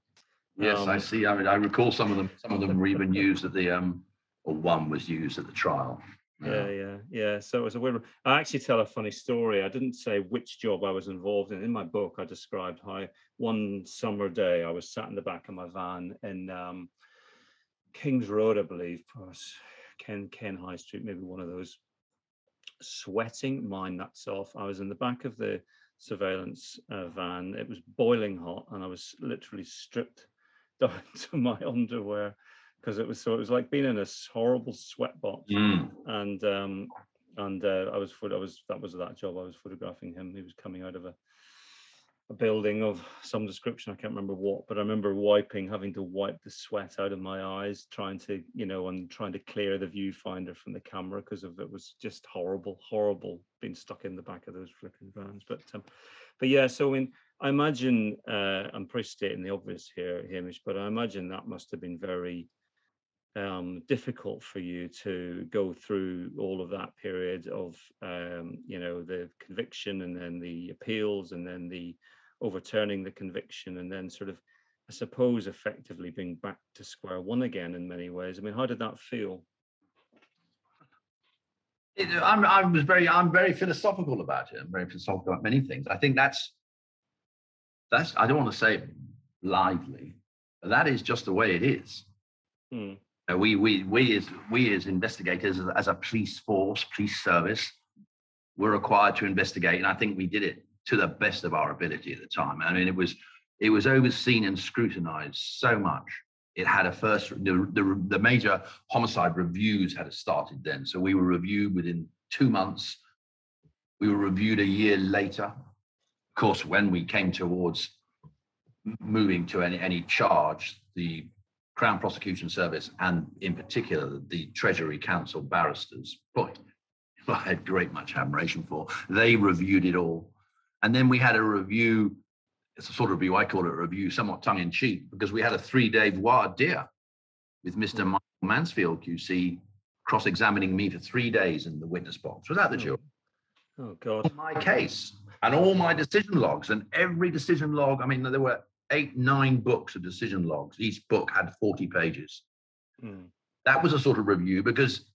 C: Yes, I
A: um,
C: see. I mean, I recall some of them. Some of them were even used at the um, or one was used at the trial.
A: Yeah, yeah, yeah. So it was a weird. one. I actually tell a funny story. I didn't say which job I was involved in. In my book, I described how one summer day I was sat in the back of my van in um, Kings Road, I believe, Ken Ken High Street, maybe one of those. Sweating my nuts off. I was in the back of the surveillance uh, van. It was boiling hot, and I was literally stripped (laughs) down to my underwear because it was so. It was like being in a horrible sweat box
C: Mm.
A: and um and uh, I was I was that was that job I was photographing him he was coming out of a a building of some description I can't remember what but I remember wiping having to wipe the sweat out of my eyes trying to you know and trying to clear the viewfinder from the camera because of it was just horrible horrible being stuck in the back of those flipping vans but um but yeah so I I imagine uh I'm probably stating the obvious here Hamish but I imagine that must have been very um, difficult for you to go through all of that period of um, you know the conviction and then the appeals and then the overturning the conviction and then sort of I suppose effectively being back to square one again in many ways. I mean, how did that feel?
C: It, I'm, I was very, I'm very philosophical about it. I'm very philosophical about many things. I think that's, that's. I don't want to say lively, but that is just the way it is.
A: Hmm.
C: Uh, we, we, we as we as investigators, as, as a police force, police service, were required to investigate, and I think we did it to the best of our ability at the time. I mean, it was, it was overseen and scrutinized so much. It had a first, the, the, the major homicide reviews had started then. So we were reviewed within two months. We were reviewed a year later. Of course, when we came towards moving to any, any charge, the Crown Prosecution Service and in particular the Treasury Counsel barristers, boy, (laughs) I had great much admiration for. They reviewed it all. And then we had a review, it's a sort of review, I call it a review, somewhat tongue in cheek, because we had a three day voir dire with Mr.
A: Mm.
C: Michael Mansfield, QC, cross examining me for three days in the witness box without the
A: Mm.
C: jury.
A: Oh God.
C: my case and all my decision logs and every decision log. I mean, there were eight, nine books of decision logs. Each book had 40 pages.
B: Mm.
C: That was a sort of review because,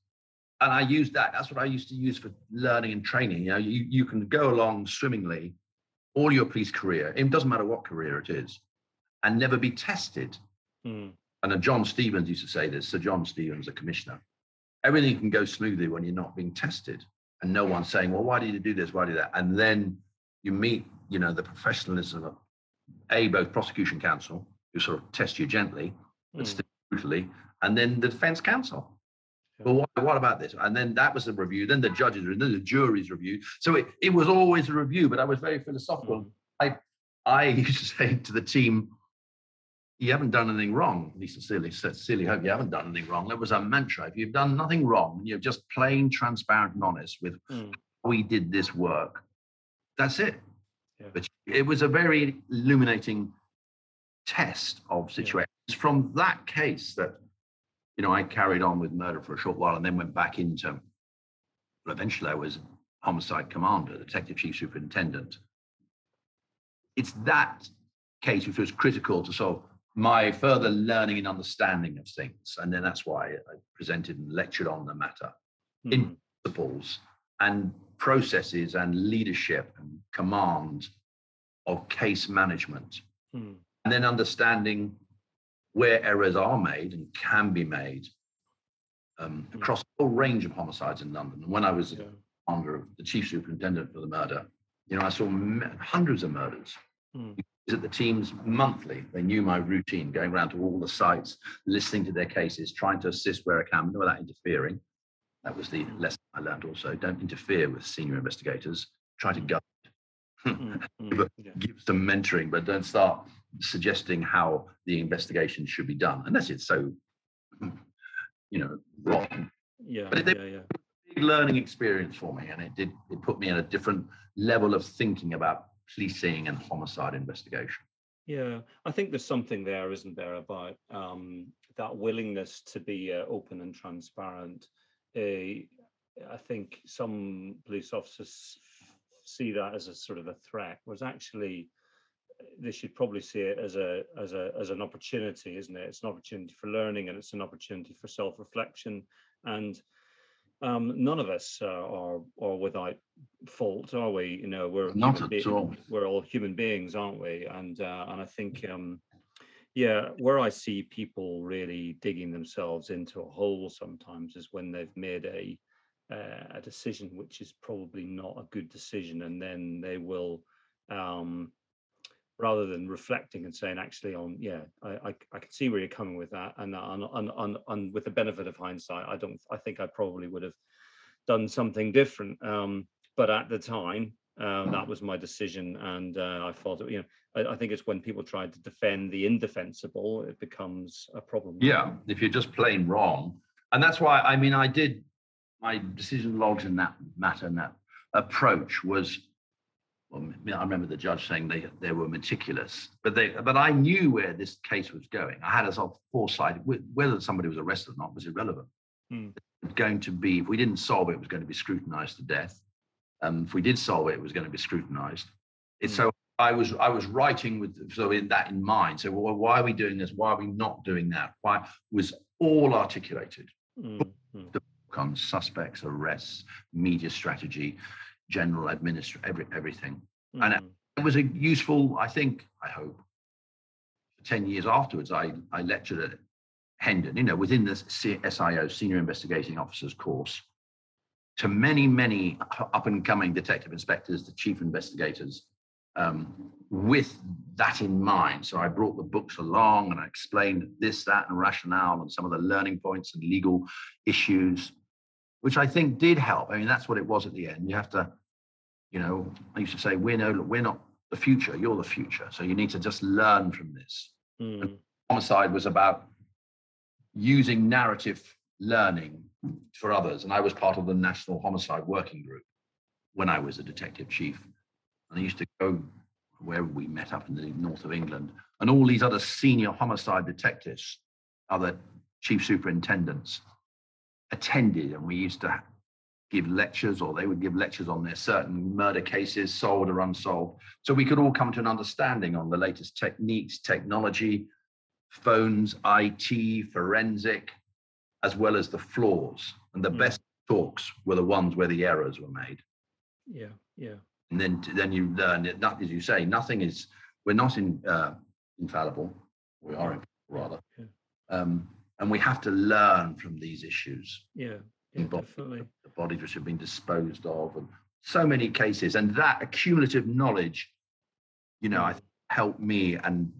C: and I used that. That's what I used to use for learning and training. You know, you, you can go along swimmingly all your police career. It doesn't matter what career it is, and never be tested.
B: Mm.
C: And John Stevens used to say this. Sir John Stevens, a commissioner. Everything can go smoothly when you're not being tested, and no one's saying, "Well, why did you do this? Why did that?" And then you meet, you know, the professionalism of a both prosecution counsel, who sort of test you gently, but
B: Mm.
C: still brutally, and then the defense counsel. Well, what, what about this? And then that was the review. Then the judges, and then the jury's review. So it, it was always a review, but I was very philosophical.
B: Mm.
C: I (laughs) used to say to the team, you haven't done anything wrong. At least sincerely, sincerely hope you haven't done anything wrong. That was our mantra. If you've done nothing wrong, you're just plain, transparent, and honest with
B: Mm.
C: we did this work. That's it.
B: Yeah.
C: But it was a very illuminating test of situations from that case that, you know, I carried on with murder for a short while and then went back into, well, eventually I was homicide commander, detective chief superintendent. It's that case which was critical to sort of my further learning and understanding of things. And then that's why I presented and lectured on the matter in-
B: Mm.
C: principles and processes and leadership and command of case management
B: Mm.
C: and then understanding where errors are made and can be made um,
B: Mm.
C: across a whole range of homicides in London. And when I was
B: Yeah.
C: under the chief superintendent for the murder, you know, I saw hundreds of murders.
B: Mm.
C: At the teams monthly, they knew my routine, going around to all the sites, listening to their cases, trying to assist where I can, without interfering. That was the lesson I learned also. Don't interfere with senior investigators. Try to guide, (laughs)
B: Mm. Mm. Yeah.
C: give some mentoring, but don't start suggesting how the investigation should be done, unless it's so, (clears throat) you know, wrong.
B: Yeah.
C: But they-
B: Yeah. Yeah.
C: Big learning experience for me, and it did. It put me in a different level of thinking about policing and homicide investigation.
A: Yeah, I think there's something there, isn't there, about um, that willingness to be uh, open and transparent. I think some police officers see that as a sort of a threat, was actually they should probably see it as a as a as an opportunity, isn't it? It's an opportunity for learning, and it's an opportunity for self-reflection. And um, none of us uh, are are without fault, are we? You know, we're
C: Not at all.
A: we're all human beings, aren't we? And uh, and I think, um, yeah, where I see people really digging themselves into a hole sometimes is when they've made a uh, a decision which is probably not a good decision, and then they will. Um, rather than reflecting and saying actually on yeah I, I i can see where you're coming with that and on on on, on with the benefit of hindsight i don't i think i probably would have done something different um but at the time uh, that was my decision and uh, i thought, you know I, I think it's when people try to defend the indefensible it becomes a problem
C: Yeah, if you're just plain wrong, and that's why I mean I did my decision logs in that matter and that approach was. Well, I remember the judge saying they they were meticulous, but they but I knew where this case was going. I had a sort of foresight. Whether somebody was arrested or not was irrelevant.
B: Hmm.
C: It was going to be if we didn't solve it, it was going to be scrutinized to death. Um, if we did solve it, it was going to be scrutinized. It's
B: Hmm.
C: so I was I was writing with so in that in mind. So well, why are we doing this? Why are we not doing that? Why was all articulated
B: Mm. Mm.
C: on suspects, arrests, media strategy, general administration, every, everything. And
B: Mm.
C: It was a useful, I think, I hope. Ten years afterwards, I I lectured at Hendon, you know, within the SIO Senior Investigating Officers course, to many many up and coming detective inspectors, the chief investigators, um, with that in mind. So I brought the books along and I explained this, that, and rationale and some of the learning points and legal issues, which I think did help. I mean, that's what it was at the end. You have to, you know, I used to say, we're no, we're not the future. You're the future. So you need to just learn from this.
B: Mm.
C: Homicide was about using narrative learning for others, and I was part of the National Homicide Working Group when I was a detective chief. And I used to go where we met up in the north of England, and all these other senior homicide detectives, other chief superintendents, attended, and we used to give lectures or they would give lectures on their certain murder cases, solved or unsolved. So we could all come to an understanding on the latest techniques, technology, phones, IT, forensic, as well as the flaws. And the
A: Mm.
C: best talks were the ones where the errors were made.
A: Yeah. Yeah.
C: And then then you learn that, not, as you say, nothing is, we're not in, uh, infallible. We are infallible, rather.
A: Yeah.
C: Um, and we have to learn from these issues
A: Yeah. Yeah.
C: Involved.
A: Definitely.
C: the bodies which have been disposed of and so many cases and that accumulative knowledge you know i think helped me and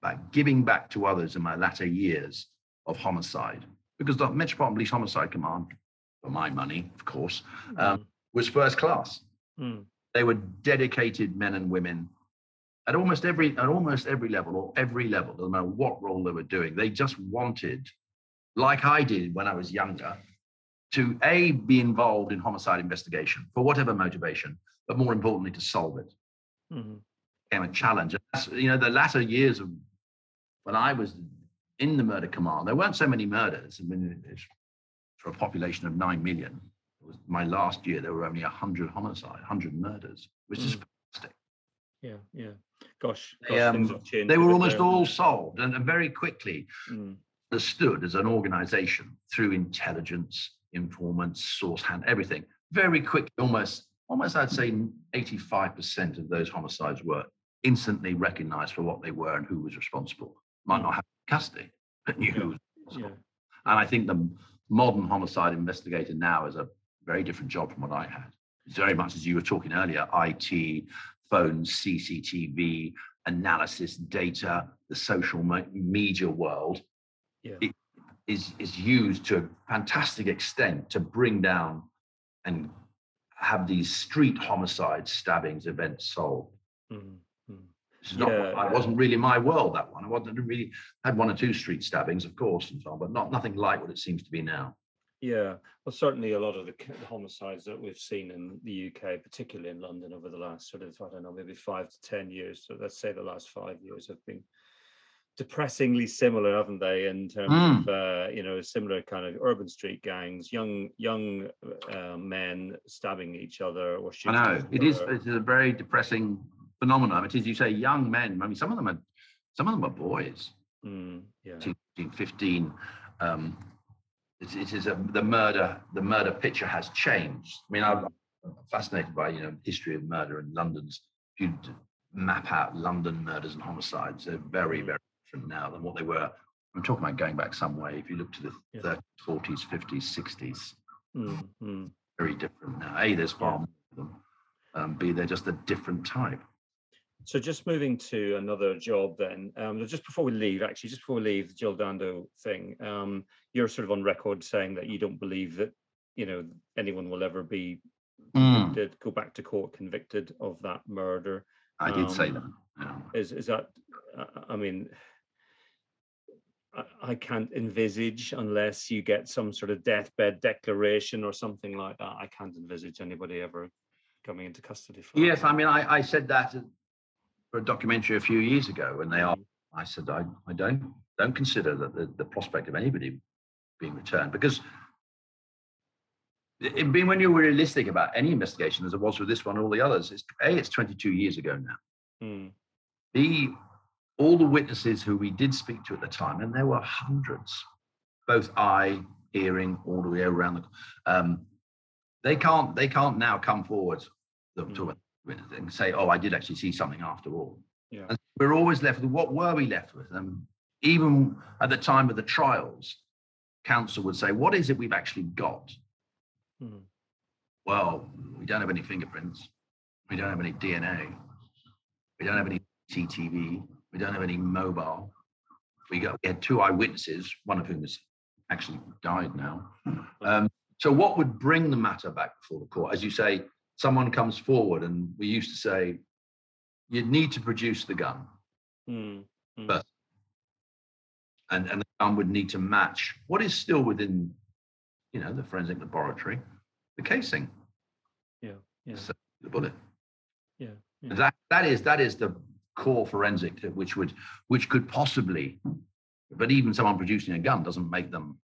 C: by giving back to others in my latter years of homicide because the metropolitan police homicide command for my money of course um, was first class.
A: Mm.
C: they were dedicated men and women at almost every at almost every level or every level no matter what role they were doing. They just wanted like i did when i was younger to a be involved in homicide investigation for whatever motivation but more importantly to solve it.
A: Mhm.
C: became a challenge. And that's, you know the latter years of when i was in the murder command there weren't so many murders i mean it's, for a population of 9 million it was my last year there were only 100 homicide 100 murders which is
A: Mm. Yeah. Yeah. Gosh.
C: They,
A: gosh,
C: um,
A: have changed
C: they were almost
A: there.
C: all solved and, and very quickly
A: Mm.
C: understood as an organization through intelligence, informants, source hand, everything. Very quickly, almost, almost I'd say 85% of those homicides were instantly recognized for what they were and who was responsible. Might not have custody, but knew who.
A: Yeah.
C: And I think the modern homicide investigator now is a very different job from what I had. It's very much as you were talking earlier, IT, phones, CCTV, analysis, data, the social media world
A: Yeah.
C: it is, is used to a fantastic extent to bring down and have these street homicides, stabbings, events solved.
A: Mm.
C: Is not,
A: Yeah,
C: I wasn't really my world, that one. I wasn't really, had one or two street stabbings, of course, and so on, but not nothing like what it seems to be now.
A: Yeah, well, certainly a lot of the homicides that we've seen in the UK, particularly in London, over the last sort of, I don't know, maybe five to 10 years. So let's say the last five years have been depressingly similar, haven't they? In terms
C: Mm.
A: of, uh, you know, similar kind of urban street gangs, young young uh, men stabbing each other or
C: I
A: shooting.
C: know it is. It is a very depressing phenomenon. It is. You say young men. I mean, some of them are, some of them are boys,
A: Mm, yeah.
C: 15. Um, it, it is a, the murder. The murder picture has changed. I mean, I'm fascinated by you know history of murder in London's. If you map out London murders and homicides, they're very,
A: Mm.
C: very different now than what they were. I'm talking about going back some way. If you look to the
A: Yeah.
C: 30s, 40s, 50s, 60s,
A: Mm, mm.
C: very different now. A, there's far more of them. Um, B, they're just a different type.
A: So just moving to another job then, um, just before we leave, actually, just before we leave the Jill Dando thing, um, you're sort of on record saying that you don't believe that, you know, anyone will ever be convicted, go back to court convicted of that murder.
C: I did say
A: Um,
C: that. yeah.
A: Is is that? I- mean, I, can't envisage unless you get some sort of deathbed declaration or something like that. I can't envisage anybody ever coming into custody for. that
C: Yes, I mean, I, I said that for a documentary a few years ago when they asked.
A: Mm,
C: I said I, I don't don't consider that the, the prospect of anybody being returned because it, being when you were realistic about any investigation as it was with this one or all the others, it's a it's 22 years ago now.
A: mm,
C: B, all the witnesses who we did speak to at the time, and there were hundreds, both eye, hearing, all the way around the, um, they can't they can't now come forward the, to
A: Mm.
C: Witness and say, oh, I did actually see something after all.
A: Yeah.
C: And we're always left with what were we left with? And even at the time of the trials, counsel would say, what is it we've actually got?
A: mm,
C: Well, we don't have any fingerprints. We don't have any DNA. We don't have any CTV. We don't have any mobile. We got we had two eyewitnesses, one of whom has actually died now. Um, so, what would bring the matter back before the court? As you say, someone comes forward, and we used to say, you'd need to produce the gun,
A: mm, mm.
C: But- and and the gun would need to match what is still within, you know, the forensic laboratory, the casing,
A: yeah, yeah,
C: so the bullet.
A: yeah, yeah.
C: That that is that is the core forensic which would which could possibly, but even someone producing a gun doesn't make them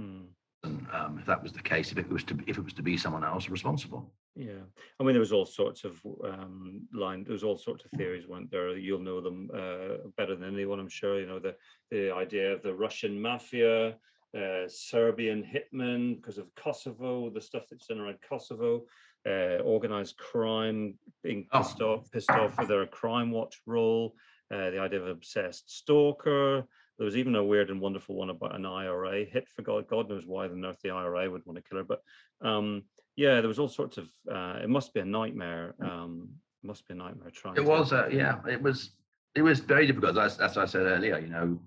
A: Mm,
C: um, if that was the case, if it was to if it was to be someone else responsible.
A: Yeah, I mean, there was all sorts of um, line. There was all sorts of theories, weren't there? You'll know them uh, better than anyone, I'm sure. You know the the idea of the Russian mafia, uh, Serbian hitmen because of Kosovo, the stuff that's done around Kosovo, uh, organized crime being
C: Oh.
A: pissed off, pissed off with their Crimewatch role. Uh, the idea of obsessed stalker. There was even a weird and wonderful one about an IRA hit for God. God knows why on earth the IRA would want to kill her, but um, yeah, there was all sorts of. Uh, it must be a nightmare. Um, it must be a nightmare trying.
C: It was, uh, yeah, it was, it was very difficult. As, as I said earlier, you know,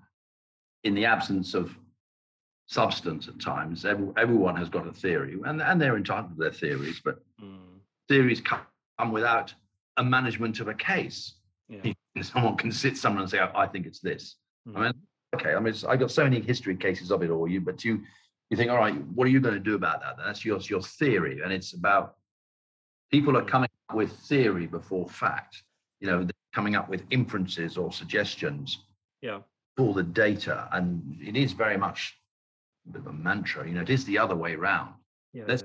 C: in the absence of substance at times, every, everyone has got a theory, and and they're entitled to their theories, but
A: Mm,
C: theories come without a management of a case.
A: yeah. (laughs)
C: Someone can sit somewhere and say, "I think it's this." I mean,
A: mm,
C: okay, I mean, I got so many history cases of it all. You, but you, you think, all right, what are you going to do about that? That's your your theory, and it's about people are
A: Mm.
C: coming up with theory before fact. You know, they're coming up with inferences or suggestions
A: yeah.
C: for the data, and it is very much a bit of a mantra. You know, it is the other way around.
A: Yeah. Yeah,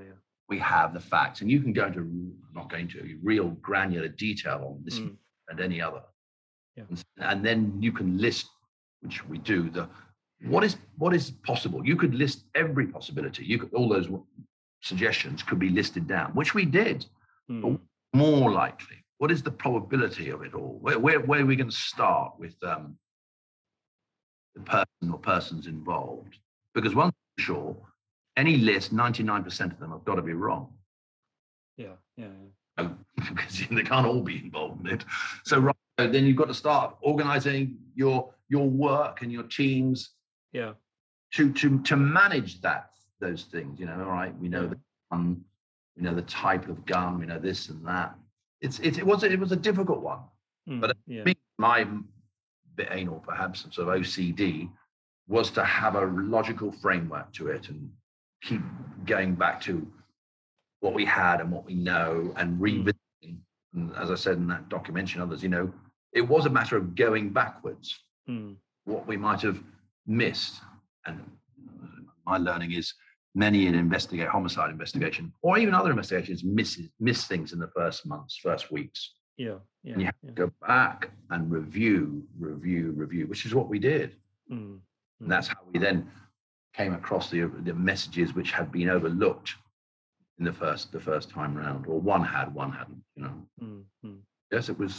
C: We have the facts, and you can go into I'm not going to real granular detail on this
A: Mm,
C: and any other.
A: Yeah.
C: And, and then you can list, which we do, the what is what is possible. You could list every possibility. You could all those suggestions could be listed down, which we did.
A: mm,
C: More likely, what is the probability of it all? Where where, where are we going to start with um, the person or persons involved? Because one thing sure, any list, 99% of them have got to be wrong
A: yeah. Yeah. yeah.
C: because (laughs) they can't all be involved in it. So right, so then you've got to start organizing your your work and your teams
A: Yeah.
C: to to to manage that those things. You know, all right, we know
A: Yeah.
C: the gun, we know the type of gun, we know this and that. It's it, it was a- it was a difficult one. But
A: mm, yeah.
C: Me, my bit anal perhaps sort of OCD was to have a logical framework to it and keep going back to what we had and what we know and revisiting. And as I said in that documentary and others, you know, it was a matter of going backwards,
A: Mm,
C: what we might have missed. And my learning is many in investigate homicide investigation or even other investigations miss miss things in the first months, first weeks
A: yeah. Yeah.
C: and you have
A: yeah.
C: to go back and review, review, review, which is what we did.
A: Mm,
C: And that's how we then came across the the messages which had been overlooked in the first the first time round, or one had, one hadn't. You know,
A: mm, mm.
C: yes, it was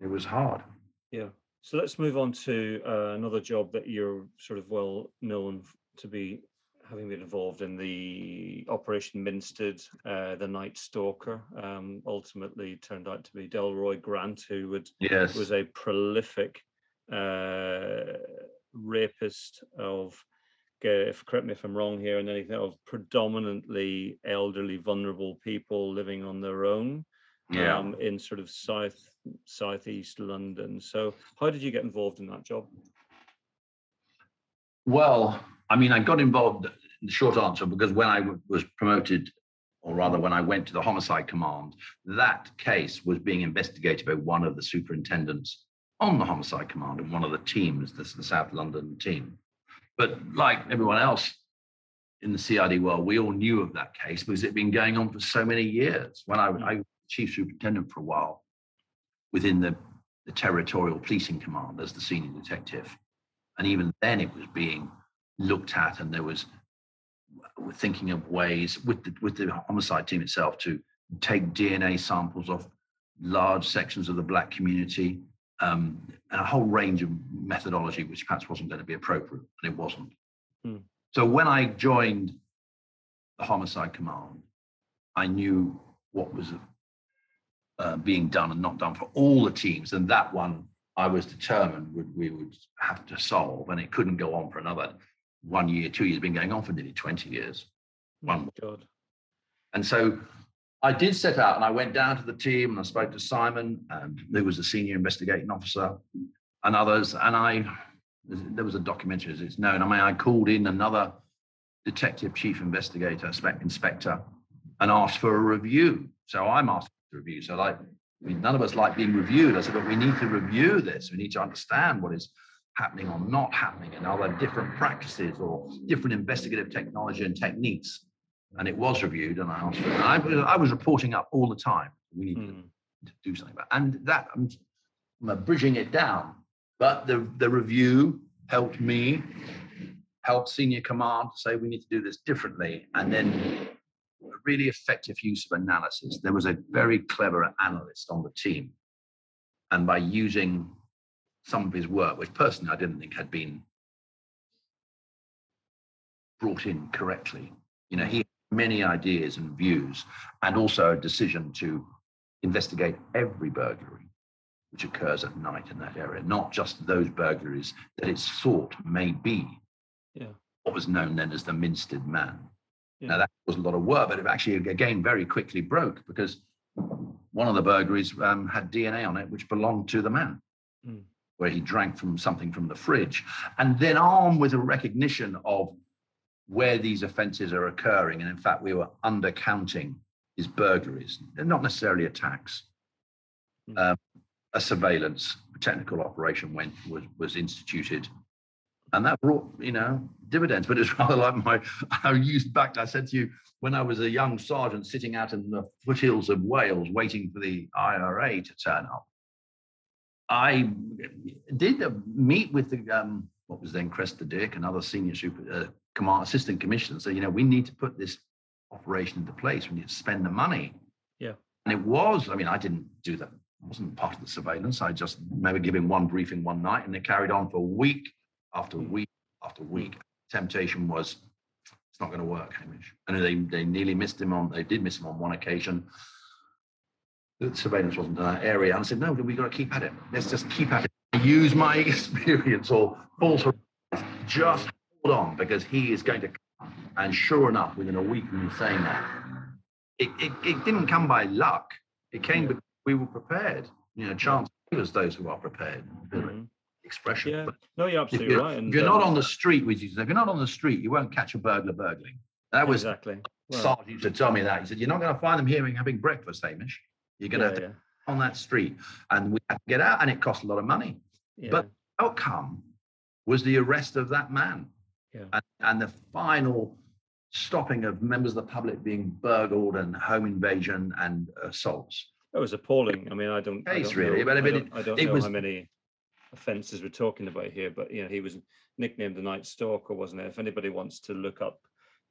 C: it was hard.
A: Yeah. So let's move on to uh, another job that you're sort of well known to be having been involved in the Operation Minstead, uh, the Night Stalker. Um, ultimately turned out to be Delroy Grant, who would
C: Yes,
A: was a prolific uh, rapist of, if correct me if I'm wrong here, and anything of predominantly elderly, vulnerable people living on their own
C: yeah.
A: um, in sort of south southeast London. So, how did you get involved in that job?
C: Well, I mean, I got involved. The short answer, because when I w- was promoted, or rather, when I went to the homicide command, that case was being investigated by one of the superintendents on the homicide command and one of the teams, this the South London team. But like everyone else in the CID world, we all knew of that case because it'd been going on for so many years. When I, I was chief superintendent for a while within the, the territorial policing command as the senior detective and even then it was being looked at and there was thinking of ways with the with the homicide team itself to take dna samples of large sections of the black community um, and a whole range of methodology which perhaps wasn't going to be appropriate and it wasn't
A: Hmm.
C: so when i joined the homicide command i knew what was uh, being done and not done for all the teams and that one I was determined would, we would have to solve, and it couldn't go on for another one year, two years. Been going on for nearly twenty years, One.
A: God.
C: and so I did set out, and I went down to the team, and I spoke to Simon, and there was a senior investigating officer, and others, and I there was a documentary as it's known. I mean, I called in another detective chief investigator, inspector, and asked for a review. So I'm asked review. So like I mean, none of us like being reviewed. I said, but we need to review this. We need to understand what is happening or not happening, and are there different practices or different investigative technology and techniques? And it was reviewed, and I asked for it. I, was- I was reporting up all the time. We need to
A: Mm.
C: to do something about. it. And that I'm, I'm bridging it down. But the the review helped me, help senior command to say we need to do this differently, and then really effective use of analysis. There was a very clever analyst on the team, and by using some of his work, which personally I didn't think had been brought in correctly, you know, he had many ideas and views, and also a decision to investigate every burglary which occurs at night in that area, not just those burglaries that it's thought may be
A: Yeah.
C: what was known then as the Minstead Man.
A: Yeah.
C: Now that was a lot of work, but it actually again very quickly broke because one of the burglaries um, had DNA on it which belonged to the man,
A: Mm.
C: where he drank from something from the fridge, and then armed with a recognition of where these offences are occurring, and in fact we were undercounting his burglaries. They're not necessarily attacks.
A: Mm.
C: Um, a surveillance technical operation went was was instituted, and that brought you know dividends. But it's (laughs) rather like my I used back. I said to you when I was a young sergeant sitting out in the foothills of Wales waiting for the IRA to turn up. I did meet with the um, what was then Cressida Dick and other senior super uh, command assistant commissioners. So you know we need to put this operation into place. We need to spend the money.
A: Yeah.
C: And it was. I mean, I didn't do that. I wasn't part of the surveillance. I just maybe giving one briefing one night, and it carried on for a week after
A: Mm.
C: week after week. Temptation was it's not going to work, Hamish. And they they nearly missed him on. They did miss him on one occasion. The surveillance wasn't in that area. And I said, no, we've got to keep at it. Let's just keep at it. I Use my (laughs) experience or false. Just hold on because he is going to come. And sure enough, within a week of me saying that, it, it, it didn't come by luck. It came because we were prepared. You know, chance favors those who are prepared. An
A: Mhm.
C: Expression.
A: Yeah.
C: But
A: No, you're
C: if
A: absolutely
C: you're,
A: right.
C: if you're not
A: um,
C: on the street, which is if you're not on the street, you won't catch a burglar burgling. That was
A: exactly. Well,
C: Sarge used to tell me that. He said, You're not going to find them here having breakfast, Hamish. You're going to
A: yeah,
C: have to on that street. And we had to get out, and it cost a lot of money.
A: yeah.
C: But outcome was the arrest of that man.
A: Yeah.
C: And, and the final stopping of members of the public being burgled and home invasion and assaults.
A: It was appalling. I mean, I don't, I don't
C: really,
A: know,
C: but I
A: I
C: mean,
A: don't, I don't
C: it
A: know
C: was-
A: how many offences we're talking about here, but you know, he was nicknamed the Night Stalker, wasn't it? If anybody wants to look up,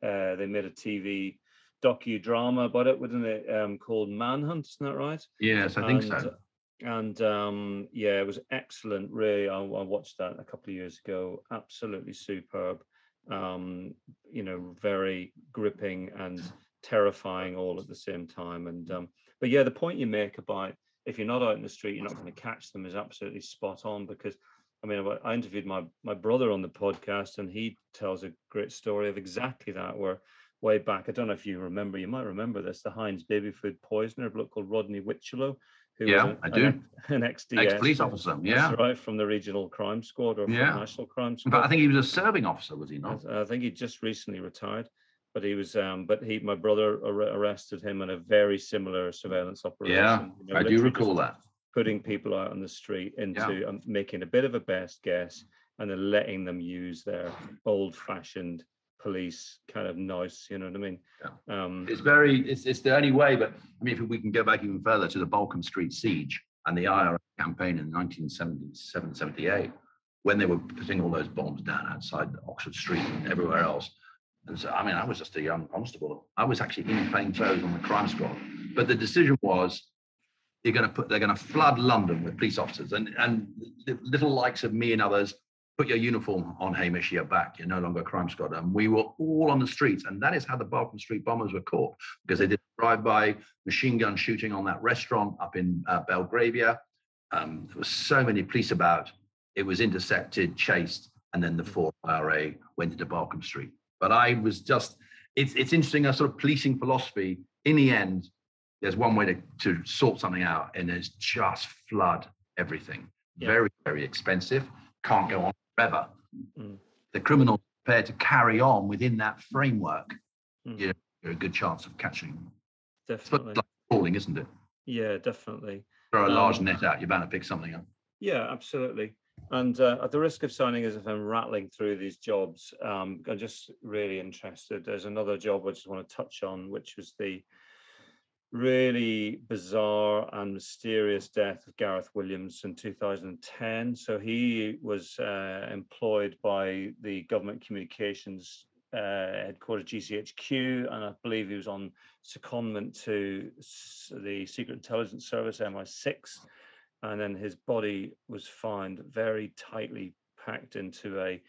A: uh, they made a TV docudrama about it, wasn't it? Um, called Manhunt, isn't that right?
C: Yes, I think
A: and,
C: so.
A: And um, yeah, it was excellent. Really, I, I watched that a couple of years ago. Absolutely superb. Um, you know, very gripping and terrifying all at the same time. And um, but yeah, the point you make about if you're not out in the street, you're not going to catch them is absolutely spot on. Because I mean, I- interviewed my my brother on the podcast, and he tells a great story of exactly that. Where way back, I don't know if you remember, you might remember this, the Heinz baby food poisoner, a bloke called Rodney Whitchelo, who
C: Yeah,
A: was
C: I do.
A: An, ex-DS,
C: Ex-police
A: from-
C: officer, yeah.
A: right, from the regional crime squad or from
C: Yeah.
A: the national crime squad.
C: But I think he was a serving officer, was he not?
A: I think he just recently retired, but he was. Um, but he, my brother, ar- arrested him in a very similar surveillance operation.
C: Yeah,
A: you know,
C: I do recall that.
A: Putting people out on the street into um, making a bit of a best guess, and then letting them use their old-fashioned police kind of nice. You know what I mean? Um,
C: It's very, it's, it's the only way, but I mean, if we can go back even further to the Balcombe Street siege and the IRA campaign in 1977, 78, when they were putting all those bombs down outside Oxford Street and everywhere else. And so, I mean, I was just a young constable. I was actually in plain clothes on the crime squad. But the decision was, you're going to put, they're going to flood London with police officers and, and the little likes of me and others put your uniform on, Hamish, you're back. You're no longer a crime squad. And we were all on the streets. And that is how the Balcombe Street bombers were caught because they did drive-by machine gun shooting on that restaurant up in uh, Belgravia. Um, there were so many police about. It was intercepted, chased, and then the four IRA went into Balcombe Street. But I was just, it's, it's interesting, a sort of policing philosophy. In the end, there's one way to, to sort something out, and it's just flood everything.
A: Yeah.
C: Very, very expensive. Can't go on forever.
A: Mm.
C: The criminals prepared to carry on within that framework.
A: Mm.
C: You're, you're a good chance of catching. It's
A: definitely.
C: like falling, isn't it?
A: Yeah, definitely.
C: Throw a large
A: Um,
C: net out, you're bound to pick something up.
A: Yeah, absolutely. And uh, at the risk of sounding as if I'm rattling through these jobs, um, I'm just really interested. There's another job I just want to touch on, which was the really bizarre and mysterious death of Gareth Williams in 2010. So he was uh, employed by the government communications uh, headquarters GCHQ, and I believe he was on secondment to the Secret Intelligence Service MI6. And then his body was found very tightly packed into a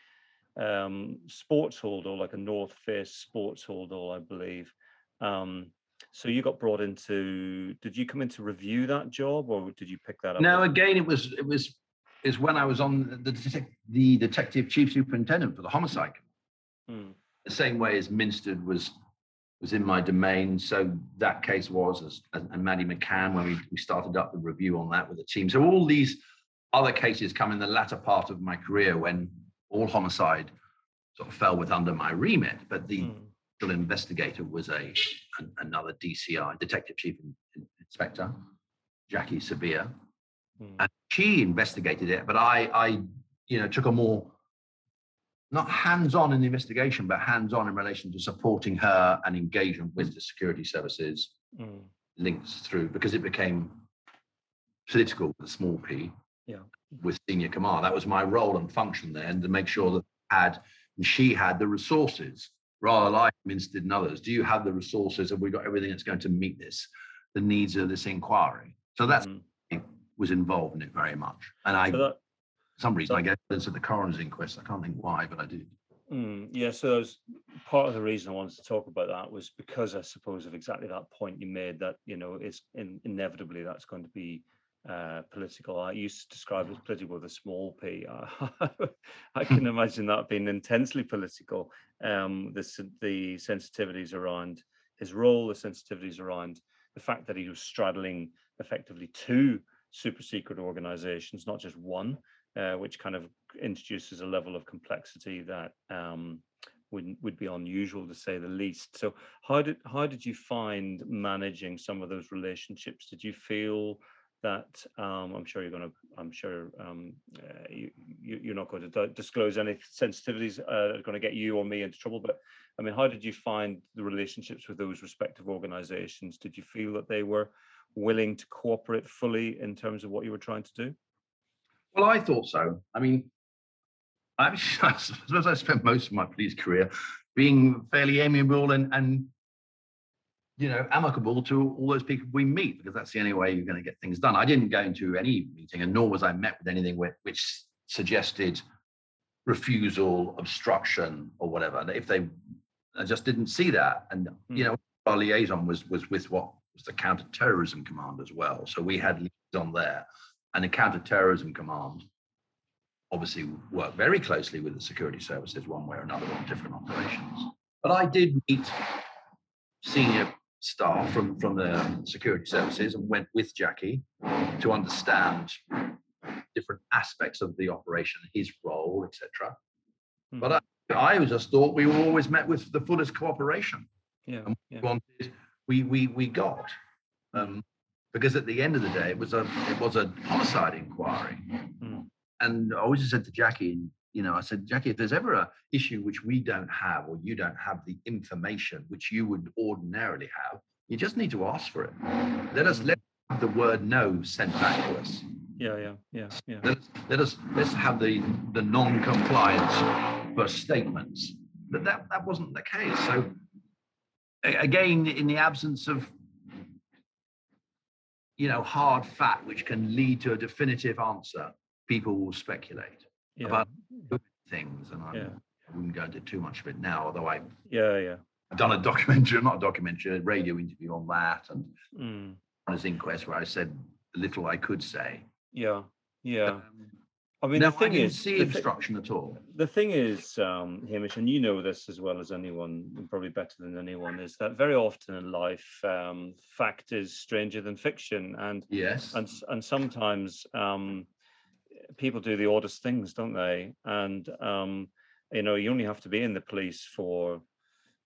A: um, sports hold or like a North Face sports hold, I believe. Um, so you got brought into. Did you come in to review that job, or did you pick that up?
C: No, again, it was it was is when I was on the detec- the detective chief superintendent for the homicide. Hmm. The same way as Minstead was was in my domain. So that case was, as, and Maddie McCann, when we, we started up the review on that with the team. So all these other cases come in the latter part of my career when all homicide sort of fell with under my remit. But the mm investigator was a an, another DCI, Detective Chief Inspector, Jackie Sebire, hmm. and she investigated it. But I, I, you know, took a more not hands-on in the investigation, but hands-on in relation to supporting her and engagement with the security services mm. links through because it became political with a small p
A: yeah.
C: with senior command. That was my role and function there, and to make sure that had and she had the resources rather like Minstead and others, do you have the resources? Have we got everything that's going to meet this, the needs of this inquiry? So that's mm. was involved in it very much. And I, so that, some reason, so, I guess it's at the coroner's inquest. I can't think why, but I did.
A: Mm, yeah, so was, part of the reason I wanted to talk about that was because I suppose of exactly that point you made that you know is in, inevitably that's going to be uh, political. I used to describe it as political with a small p. (laughs) I (laughs) can imagine that being intensely political. Um, the, the sensitivities around his role, the sensitivities around the fact that he was straddling effectively two super secret organizations, not just one, uh, which kind of introduces a level of complexity that um, would would be unusual to say the least. So, how did how did you find managing some of those relationships? Did you feel that um, I'm sure you're going to, I'm sure um, uh, you, you, are not going to disclose any sensitivities uh, that are going to get you or me into trouble. But I mean, how did you find the relationships with those respective organizations? Did you feel that they were willing to cooperate fully in terms of what you were trying to do?
C: Well, I thought so. I mean, I, (laughs) I suppose I spent most of my police career being fairly amiable and, and you know, amicable to all those people we meet because that's the only way you're going to get things done. I didn't go into any meeting, and nor was I met with anything which, which suggested refusal, obstruction, or whatever. If they, I just didn't see that, and mm. you know, our liaison was was with what was the counter-terrorism command as well. So we had liaison there, and the counter-terrorism command obviously worked very closely with the security services one way or another on different operations. But I did meet senior staff from, from the security services and went with Jackie to understand different aspects of the operation, his role, etc. Hmm. But I, I just thought we were always met with the fullest cooperation.
A: Yeah,
C: and
A: yeah.
C: We, wanted, we, we, we got. Um, because at the end of the day, it was a it was a homicide inquiry, hmm. and I always said to Jackie, you know, I said, Jackie, if there's ever a issue which we don't have, or you don't have the information which you would ordinarily have, you just need to ask for it. Let us let the word no sent back to us.
A: Yeah, yeah, yeah, yeah.
C: Let us, let us let's have the the non-compliance for statements. But that that wasn't the case. So again, in the absence of you know hard fact which can lead to a definitive answer, people will speculate yeah. about things, and I, yeah. I wouldn't go into too much of it now. Although I
A: yeah yeah
C: I've done a documentary, (laughs) not a documentary, a radio interview on that, and mm. on his inquest where I said little I could say.
A: Yeah, yeah. Um, I mean, no, the thing
C: I
A: is,
C: see obstruction at all.
A: The thing is, um, Hamish, and you know this as well as anyone, and probably better than anyone, is that very often in life, um, fact is stranger than fiction, and
C: yes,
A: and and sometimes um, people do the oddest things, don't they? And um, you know, you only have to be in the police for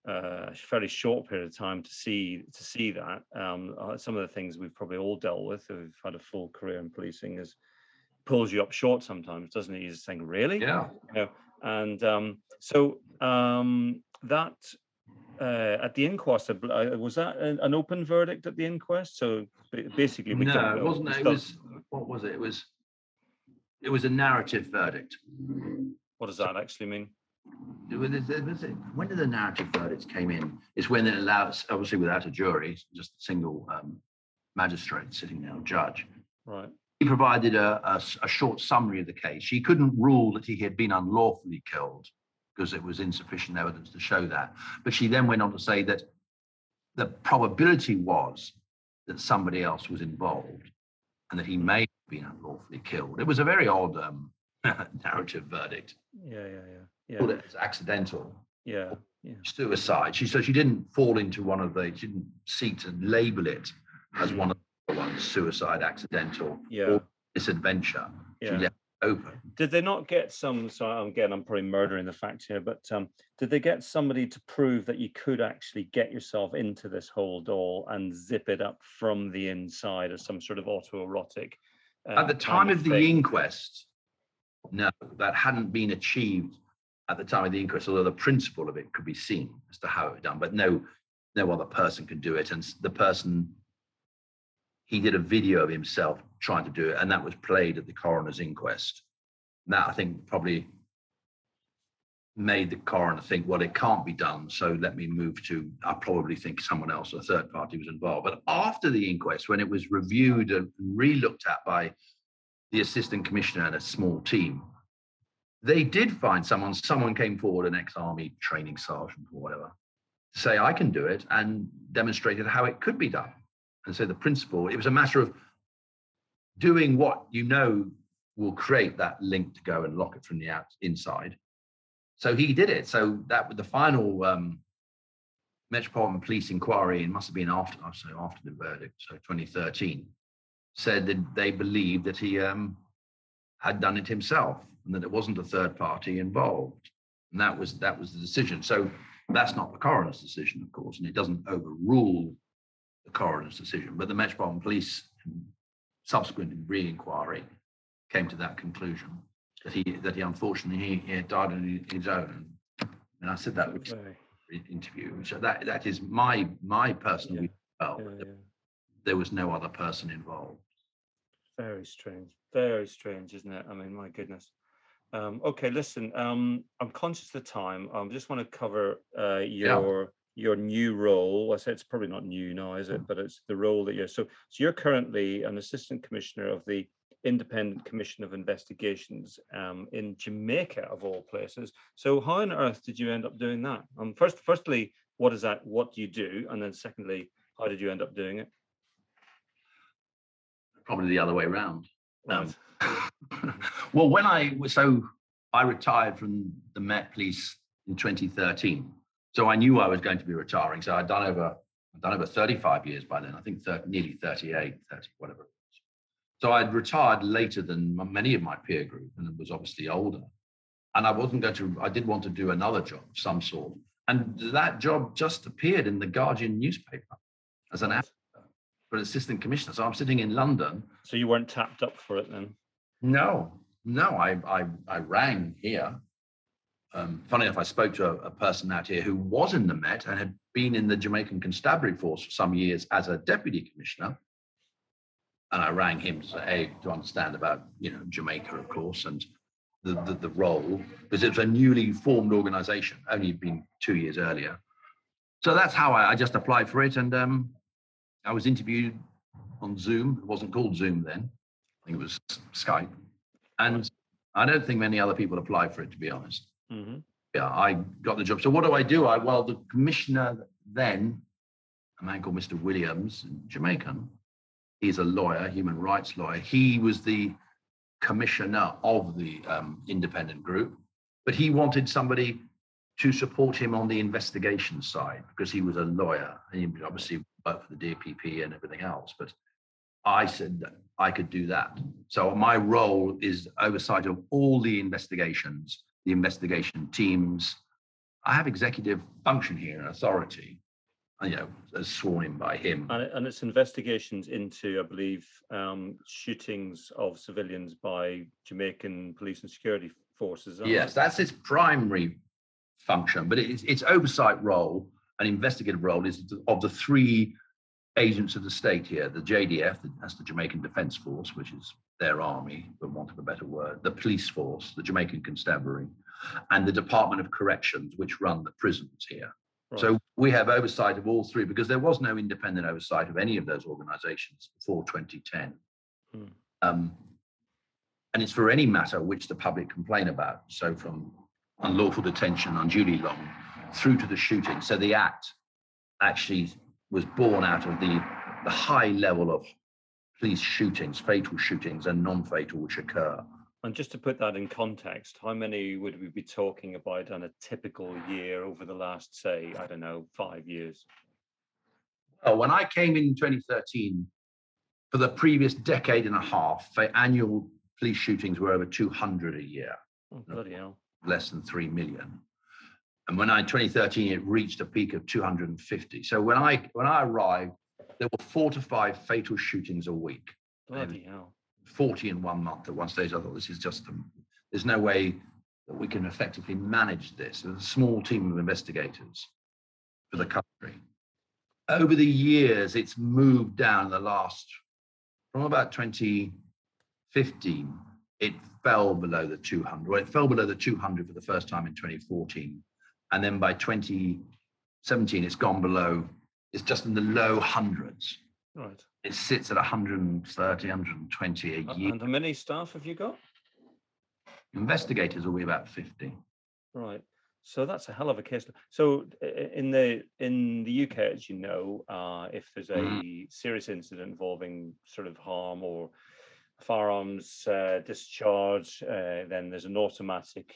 A: uh, a fairly short period of time to see to see that. Um, uh, some of the things we've probably all dealt with, who've had a full career in policing, is pulls you up short sometimes, doesn't he? He's saying, "Really?"
C: Yeah.
A: You know, and um, so um, that uh, at the inquest uh, was that an, open verdict at the inquest. So basically, we
C: no, it wasn't. It was what was it? It was it was a narrative verdict.
A: What does that actually mean?
C: When did the narrative verdicts came in? It's when it allows, obviously, without a jury, just a single um, magistrate sitting there, judge.
A: Right.
C: He provided a, a, a, short summary of the case. She couldn't rule that he had been unlawfully killed because it was insufficient evidence to show that. But she then went on to say that the probability was that somebody else was involved and that he may have been unlawfully killed. It was a very odd um, (laughs) narrative verdict.
A: Yeah, yeah, yeah. Yeah.
C: Called it as accidental.
A: Yeah. Yeah.
C: Suicide. She so she didn't fall into one of the. She didn't seek to label it as one of ones, suicide, accidental,
A: yeah.
C: or misadventure.
A: Yeah.
C: She left it open.
A: Did they not get some? So again, I'm probably murdering the fact here, but um, did they get somebody to prove that you could actually get yourself into this hold doll and zip it up from the inside as some sort of autoerotic?
C: Uh, At the time of, of the inquest, no, that hadn't been achieved at the time of the inquest, although the principle of it could be seen as to how it was done, but no, no other person could do it. And the person, he did a video of himself trying to do it, and that was played at the coroner's inquest. That I think probably made the coroner think, well, it can't be done, so let me move to. I probably think someone else, a third party, was involved. But after the inquest, when it was reviewed and re-looked at by the assistant commissioner and a small team, they did find someone, someone came forward, an ex-army training sergeant or whatever, to say, I can do it and demonstrated how it could be done. And so the principle, it was a matter of doing what you know will create that link to go and lock it from the out inside. So he did it. So that was the final um, Metropolitan Police inquiry, and must have been after, say after the verdict, so 2013, said that they believed that he um, had done it himself and that it wasn't a third party involved. And that was that was the decision. So that's not the coroner's decision, of course, and it doesn't overrule the coroner's decision. But the Metropolitan Police, subsequent re-inquiry, came to that conclusion that he that he unfortunately he, he had died on his own. And I said that in interview. So that that is my my personal yeah. well. Yeah, yeah. There was no other person involved.
A: Very strange. Very strange, isn't it? I mean, my goodness. Um, okay, listen, um, I'm conscious of the time. I um, just want to cover uh, your. Your new role. I said it's probably not new now, is it? But it's the role that you're. So, so you're currently an assistant commissioner of the Independent Commission of Investigations um, in Jamaica, of all places. So, how on earth did you end up doing that? Um, first, firstly, what is that? What do you do? And then, secondly, how did you end up doing it?
C: Probably the other way around. Um, (laughs) well, when I was so I retired from the Met Police in 2013, so I knew I was going to be retiring. So I'd done over I'd done over 35 years by then. I think 30, nearly 38, 30, whatever. So I'd retired later than many of my peer group, and was obviously older. And I wasn't going to. I did want to do another job of some sort, and that job just appeared in the Guardian newspaper as an for an assistant commissioner. So I'm sitting in London.
A: So you weren't tapped up for it then?
C: No, no. I I, I rang here. Um, funny enough, I spoke to a, a, person out here who was in the Met and had been in the Jamaican Constabulary Force for some years as a deputy commissioner. And I rang him to say, hey, to understand about you know Jamaica, of course, and the, the, the role because it was a newly formed organisation, only been two years earlier. So that's how I, I just applied for it, and um, I was interviewed on Zoom. It wasn't called Zoom then. I think it was Skype. And I don't think many other people applied for it, to be honest. Mm-hmm. Yeah, I got the job. So what do I do? I well, the commissioner then, a man called Mr. Williams, Jamaican. He's a lawyer, human rights lawyer. He was the commissioner of the um, independent group, but he wanted somebody to support him on the investigation side because he was a lawyer. He obviously worked for the DPP and everything else. But I said I could do that. So my role is oversight of all the investigations, the investigation teams. I have executive function here and authority. you know, as sworn in by him.
A: And, and it's investigations into, I believe, um, shootings of civilians by Jamaican police and security forces.
C: Yes,
A: they?
C: that's its primary function, but its its oversight role and investigative role is of the three agents of the state here: the JDF, that's the Jamaican Defence Force, which is their army, for want of a better word, the police force, the Jamaican Constabulary, and the Department of Corrections, which run the prisons here.
A: Right.
C: So we have oversight of all three because there was no independent oversight of any of those organizations before 2010.
A: Hmm.
C: Um, and it's for any matter which the public complain about. So from unlawful detention, unduly long, through to the shooting. So the act actually was born out of the, the high level of police shootings, fatal shootings and non-fatal which occur.
A: And just to put that in context, how many would we be talking about on a typical year over the last, say, I don't know, five years?
C: Well, when I came in 2013, for the previous decade and a half, the annual police shootings were over 200 a year,
A: Oh, bloody hell.
C: less than 3 million. And when I, in 2013, it reached a peak of 250. So when I, when I arrived, there were four to five fatal shootings a week,
A: Bloody hell.
C: 40 in one month at one stage. I thought this is just, um, there's no way that we can effectively manage this. There's a small team of investigators for the country. Over the years, it's moved down the last, from about 2015, it fell below the 200. Well, it fell below the 200 for the first time in 2014. And then by 2017, it's gone below, it's just in the low hundreds.
A: Right.
C: It sits at 130, 120 a year.
A: And how many staff have you got?
C: Investigators will be about 50.
A: Right. So that's a hell of a case. So in the in the UK, as you know, uh, if there's a
C: Mhm.
A: serious incident involving sort of harm or firearms uh, discharge, uh, then there's an automatic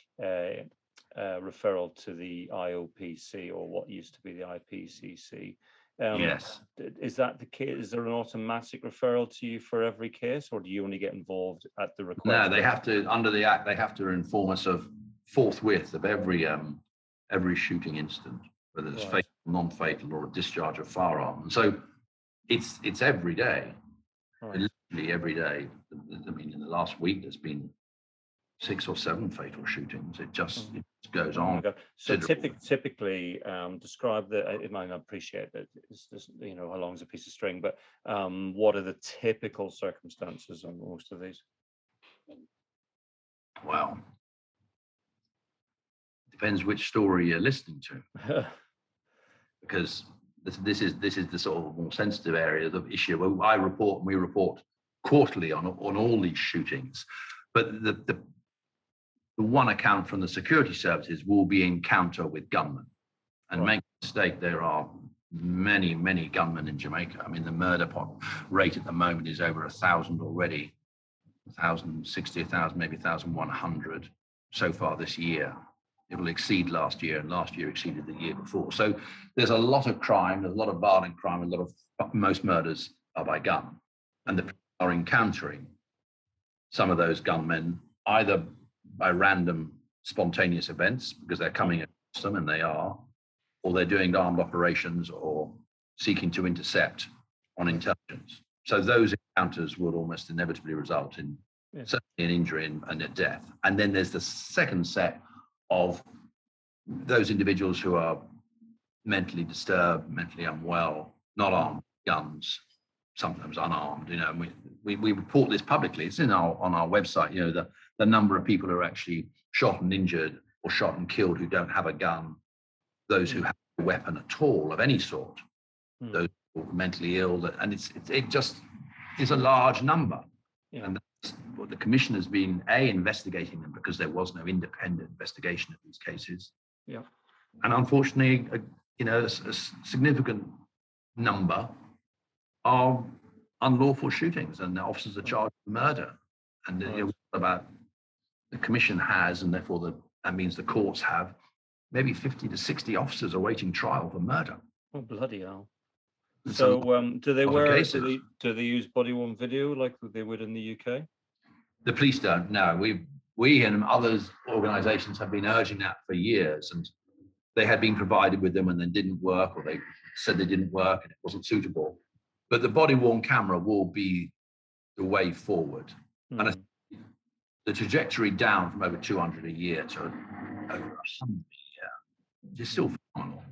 A: uh, referral to the IOPC or what used to be the IPCC. Um,
C: yes.
A: Is that the case? Is there an automatic referral to you for every case, or do you only get involved at the request?
C: No, they have to, under the act, they have to inform us of forthwith of every, um, every shooting incident, whether it's
A: Right.
C: fatal, non-fatal or a discharge of firearm. And so it's, it's every day,
A: Right.
C: literally every day. I mean, in the last week, there's been six or seven fatal shootings. It just,
A: Mhm.
C: it goes
A: Oh
C: on.
A: God. So typically, typically, um, describe the, I I might not appreciate that, it's just, you know, how long is a piece of string, but, um, what are the typical circumstances on most of these?
C: Well, depends which story you're listening to. (laughs) because this, this is this is the sort of more sensitive area of issue. Well, I report and we report quarterly on on all these shootings, but the the, the one account from the security services will be encounter with gunmen. And
A: Right.
C: make no mistake, there are many many gunmen in Jamaica. I mean, the murder rate at the moment is over a thousand already, a thousand sixty, a thousand, maybe thousand one hundred so far this year. It will exceed last year, and last year exceeded the year before. So there's a lot of crime, there's a lot of violent crime, a lot of most murders are by gun, and the are encountering some of those gunmen either by random spontaneous events because they're coming across them, and they are, or they're doing armed operations or seeking to intercept on intelligence. So those encounters will almost inevitably result in
A: Yeah.
C: certainly an injury and, and a death. And then there's the second set of those individuals who are mentally disturbed, mentally unwell, not armed, guns, sometimes unarmed. You know, and we, we we report this publicly. It's in our on our website. You know, the the number of people who are actually shot and injured or shot and killed who don't have a gun, those who have a weapon at all of any sort,
A: Hmm.
C: those who are mentally ill, and it's it, it just is a large number.
A: Yeah.
C: And that's what the commission has been a investigating them because there was no independent investigation of these cases.
A: Yeah.
C: And unfortunately, a, you know, a, a significant number are unlawful shootings, and the officers are charged with murder. And you know,
A: Right.
C: about the commission has, and therefore the that means the courts have maybe 50 to 60 officers awaiting trial for murder.
A: Oh, bloody hell.
C: And
A: So, um, do they wear, do they, do they use body worn video like they would in the UK?
C: the police don't know. We we and others organisations have been urging that for years, and they had been provided with them and then didn't work, or they said they didn't work and it wasn't suitable. But the body worn camera will be the way forward. And I-
A: Mm.
C: The trajectory down from over 200 a year to over 100 a year is still phenomenal.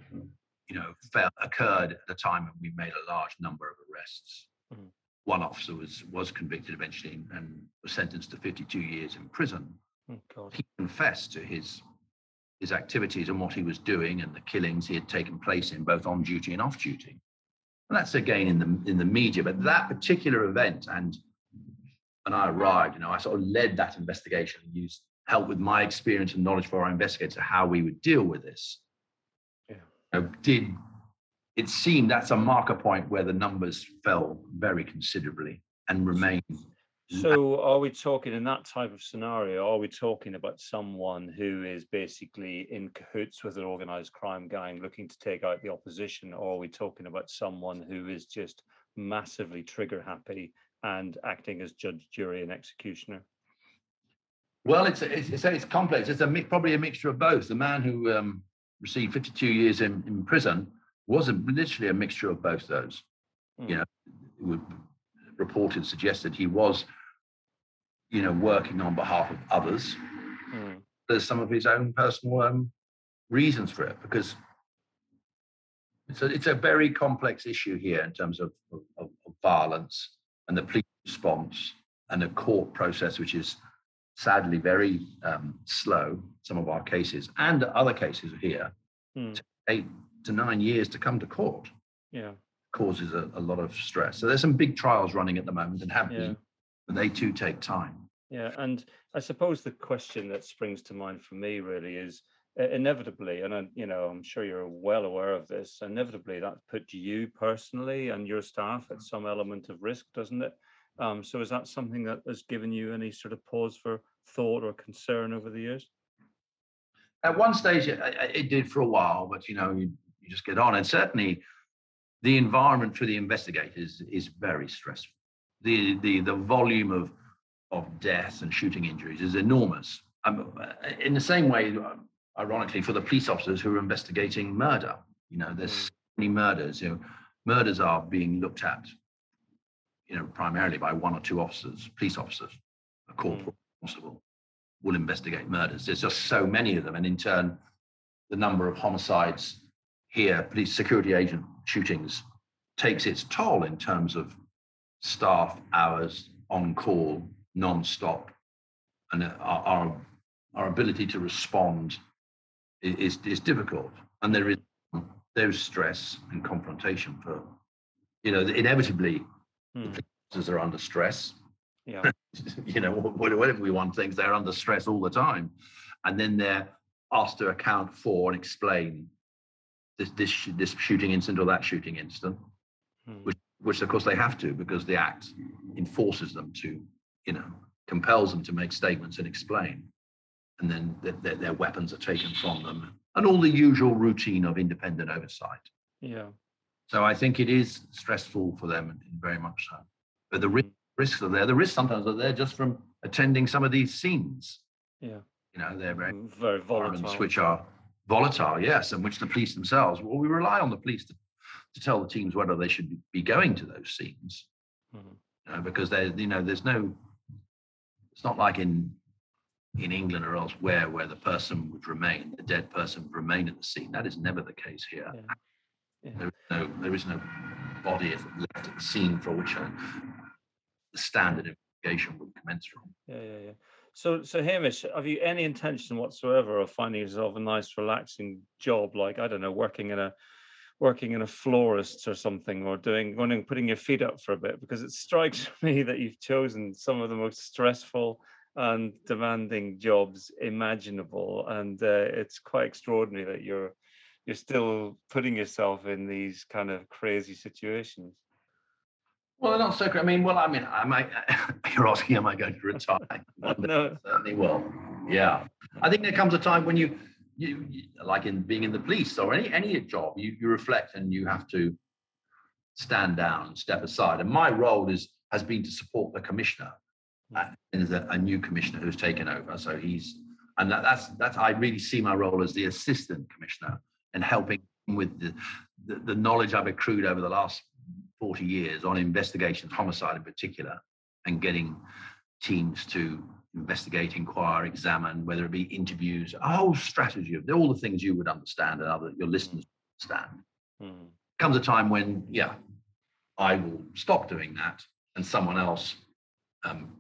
C: You know, occurred at a time when we made a large number of arrests.
A: Mhm.
C: One officer was was convicted eventually and- and was sentenced to 52 years in prison
A: Oh,
C: he confessed to his his activities and what he was doing and the killings he had taken place in both on duty and off duty. And that's again in the in the media, but that particular event and and I arrived, you know, I sort of led that investigation and used help with my experience and knowledge for our investigators how we would deal with this.
A: Yeah.
C: You know, did it seemed that's a marker point where the numbers fell very considerably and remain
A: So, are we talking in that type of scenario? Are we talking about someone who is basically in cahoots with an organized crime gang looking to take out the opposition? Or are we talking about someone who is just massively trigger happy and acting as judge, jury, and executioner?
C: Well, it's it's, it's, complex. It's a probably a mixture of both. The man who um, received 52 years in, in prison was a, literally a mixture of both those.
A: Mm.
C: You know, it would, reported suggested he was, you know, working on behalf of others.
A: Mm,
C: There's some of his own personal um, reasons for it because it's a, it's a very complex issue here in terms of, of of violence and the police response and the court process, which is sadly very um, slow. Some of our cases and other cases here,
A: mm,
C: eight to nine years to come to court,
A: Yeah,
C: causes a, a lot of stress. So there's some big trials running at the moment and have
A: yeah.
C: been, but they too take time.
A: Yeah, and I suppose the question that springs to mind for me really is inevitably, and I, you know, I'm sure you're well aware of this. Inevitably, that put you personally and your staff at some element of risk, doesn't it? Um, so, is that something that has given you any sort of pause for thought or concern over the years?
C: At one stage, it, it did for a while, but you know, you, you just get on. And certainly, the environment for the investigators is very stressful. The the the volume of of death and shooting injuries is enormous. Um, uh, in the same way, ironically, for the police officers who are investigating murder, you know, there's
A: Mm.
C: so many murders. You know, murders are being looked at, you know, primarily by one or two officers, police officers, a corporal, constable will investigate murders. There's just so many of them, and in turn, the number of homicides here, police security agent shootings, takes its toll in terms of staff hours on call, non-stop, and uh, our our, our ability to respond is is difficult, and there is there's stress and confrontation for, you know, inevitably
A: Hmm,
C: officers are under stress.
A: Yeah, (laughs)
C: you know, wh- wh- whatever we want things, they're under stress all the time. And then they're asked to account for and explain this, this, this shooting incident or that shooting incident,
A: mm,
C: which, which of course they have to because the act enforces them to, you know, compels them to make statements and explain. And then th- their, their weapons are taken from them and all the usual routine of independent oversight.
A: yeah,
C: So I think it is stressful for them, very much so. But the ri- risks are there. The risks sometimes are there just from attending some of these scenes.
A: yeah.
C: You know, they're very
A: Very volatile.
C: which are volatile, yes, and which the police themselves. Well, we rely on the police to, to tell the teams whether they should be going to those scenes,
A: Mhm.
C: you know, because they, you know, there's no. It's not like in in England or elsewhere where the person would remain, the dead person would remain at the scene. That is never the case here.
A: Yeah. Yeah.
C: There is no, there is no body left at the scene for which a the standard investigation would commence from.
A: Yeah, yeah, yeah. So, so Hamish, have you any intention whatsoever of finding yourself a nice, relaxing job, like I don't know, working in a working in a florist or something, or doing going and putting your feet up for a bit? Because it strikes (laughs) me that you've chosen some of the most stressful and demanding jobs imaginable, and uh, it's quite extraordinary that you're you're still putting yourself in these kind of crazy situations.
C: Well, not so. I mean, well, I mean, I might. (laughs) You're asking, am I going to retire? (laughs)
A: No. (laughs)
C: Certainly will. Yeah, I think there comes a time when you, you, you like in being in the police or any any job, you you reflect and you have to stand down and step aside. And my role is has been to support the commissioner. Uh, and there's a, a new commissioner who's taken over, so he's and that, that's that's I really see my role as the assistant commissioner and helping with the, the, the knowledge I've accrued over the last 40 years on investigations, homicide in particular, and getting teams to investigate, inquire, examine, whether it be interviews, a whole strategy of all the things you would understand and other your listeners understand.
A: Mm.
C: Comes a time when, yeah, I will stop doing that, and someone else, um,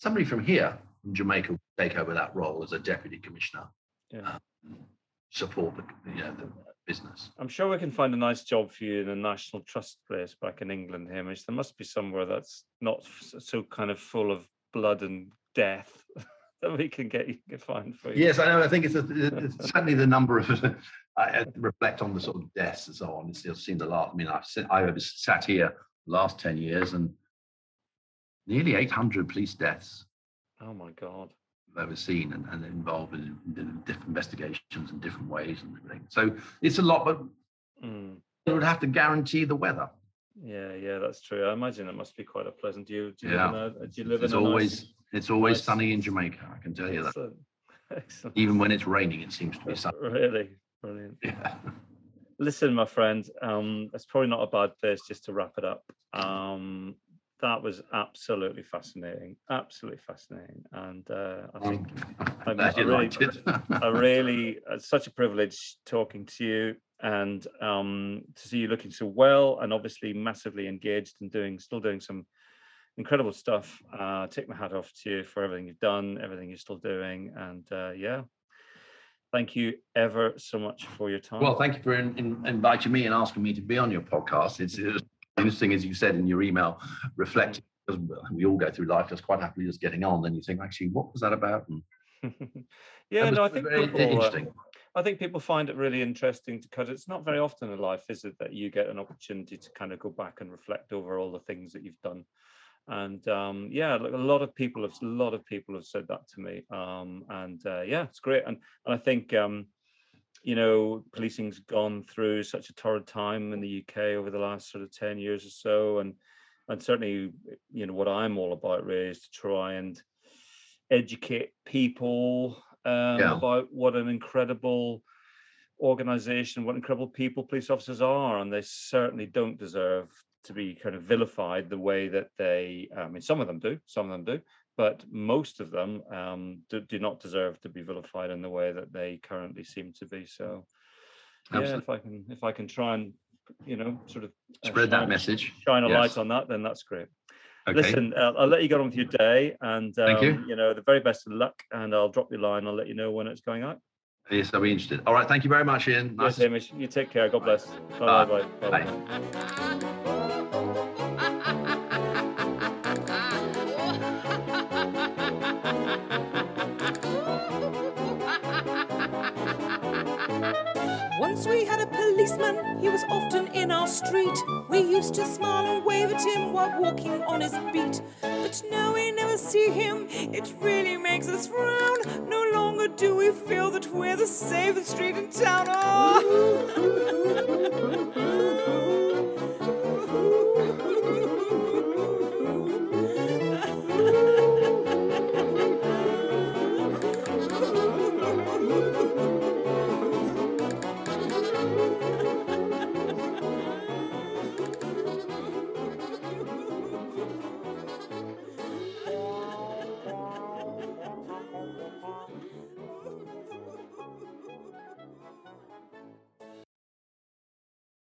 C: somebody from here, from Jamaica, will take over that role as a deputy commissioner.
A: Yeah.
C: Um, support the, you know, the business.
A: I'm sure we can find a nice job for you in a National Trust place back in England, Hamish. There must be somewhere that's not so kind of full of blood and death (laughs) that we can get you can find for you.
C: Yes, I know. I think it's, a, it's certainly the number of. (laughs) I reflect on the sort of deaths and so on. It's, it seemed a lot. I mean, I've seen, I've sat here the last ten years and nearly 800 police deaths
A: Oh my God.
C: I've ever seen and, and involved in, in different investigations in different ways and everything. So it's a lot, but
A: Mm.
C: it would have to guarantee the weather.
A: Yeah, yeah, that's true. I imagine it must be quite a pleasant. Do you, do you
C: Yeah.
A: live in a, do you live
C: It's
A: in
C: always
A: nice,
C: it's always
A: nice-
C: sunny in Jamaica. I can tell you that.
A: Excellent. (laughs) Excellent.
C: Even when it's raining, it seems to be sunny.
A: Really brilliant.
C: Yeah.
A: Listen, my friend, um, it's probably not a bad place just to wrap it up. Um, that was absolutely fascinating, absolutely fascinating, and uh, I think
C: I'm (laughs)
A: I really-. I (laughs) really, it's such a privilege talking to you and um, to see you looking so well and obviously massively engaged and doing, still doing some incredible stuff. Uh, take my hat off to you for everything you've done, everything you're still doing, and uh, yeah, thank you ever so much for your time.
C: Well, thank you for in, in, inviting me and asking me to be on your podcast. It's, it's interesting, as you said in your email, reflecting. Because we all go through life just quite happily just getting on. Then you think, actually, what was that about? And (laughs)
A: yeah,
C: that
A: no, I think people, uh. I think people find it really interesting because it's not very often in life, is it, that you get an opportunity to kind of go back and reflect over all the things that you've done. And um, yeah, a lot of people have a lot of people have said that to me. Um, and uh, yeah, it's great. And and I think um, you know, policing's gone through such a torrid time in the UK over the last sort of 10 years or so. And and certainly, you know, what I'm all about really is to try and educate people um,
C: Yeah.
A: about what an incredible organization, what incredible people police officers are, and they certainly don't deserve to be kind of vilified the way that they. I mean, some of them do, some of them do, but most of them um, do, do not deserve to be vilified in the way that they currently seem to be. So, yeah,
C: Absolutely.
A: if I can, if I can try and, you know, sort of uh,
C: Spread that message.
A: shine a
C: Yes.
A: light on that, then that's great.
C: Okay.
A: Listen, uh, I'll let you get on with your day, and um,
C: Thank you.
A: you know the very best of luck. And I'll drop your line. I'll let you know when it's going out.
C: Yes, I'll be interested. All right. Thank you very much, Ian. Nice to
A: Hamish. You take care. God bless.
C: Bye.
A: Bye. Bye. Bye.
C: Bye.
D: Street. We used to smile and wave at him while walking on his beat. But now we never see him, it really makes us frown. No longer do we feel that we're the safest street in town. Oh. (laughs) Ha ha ha!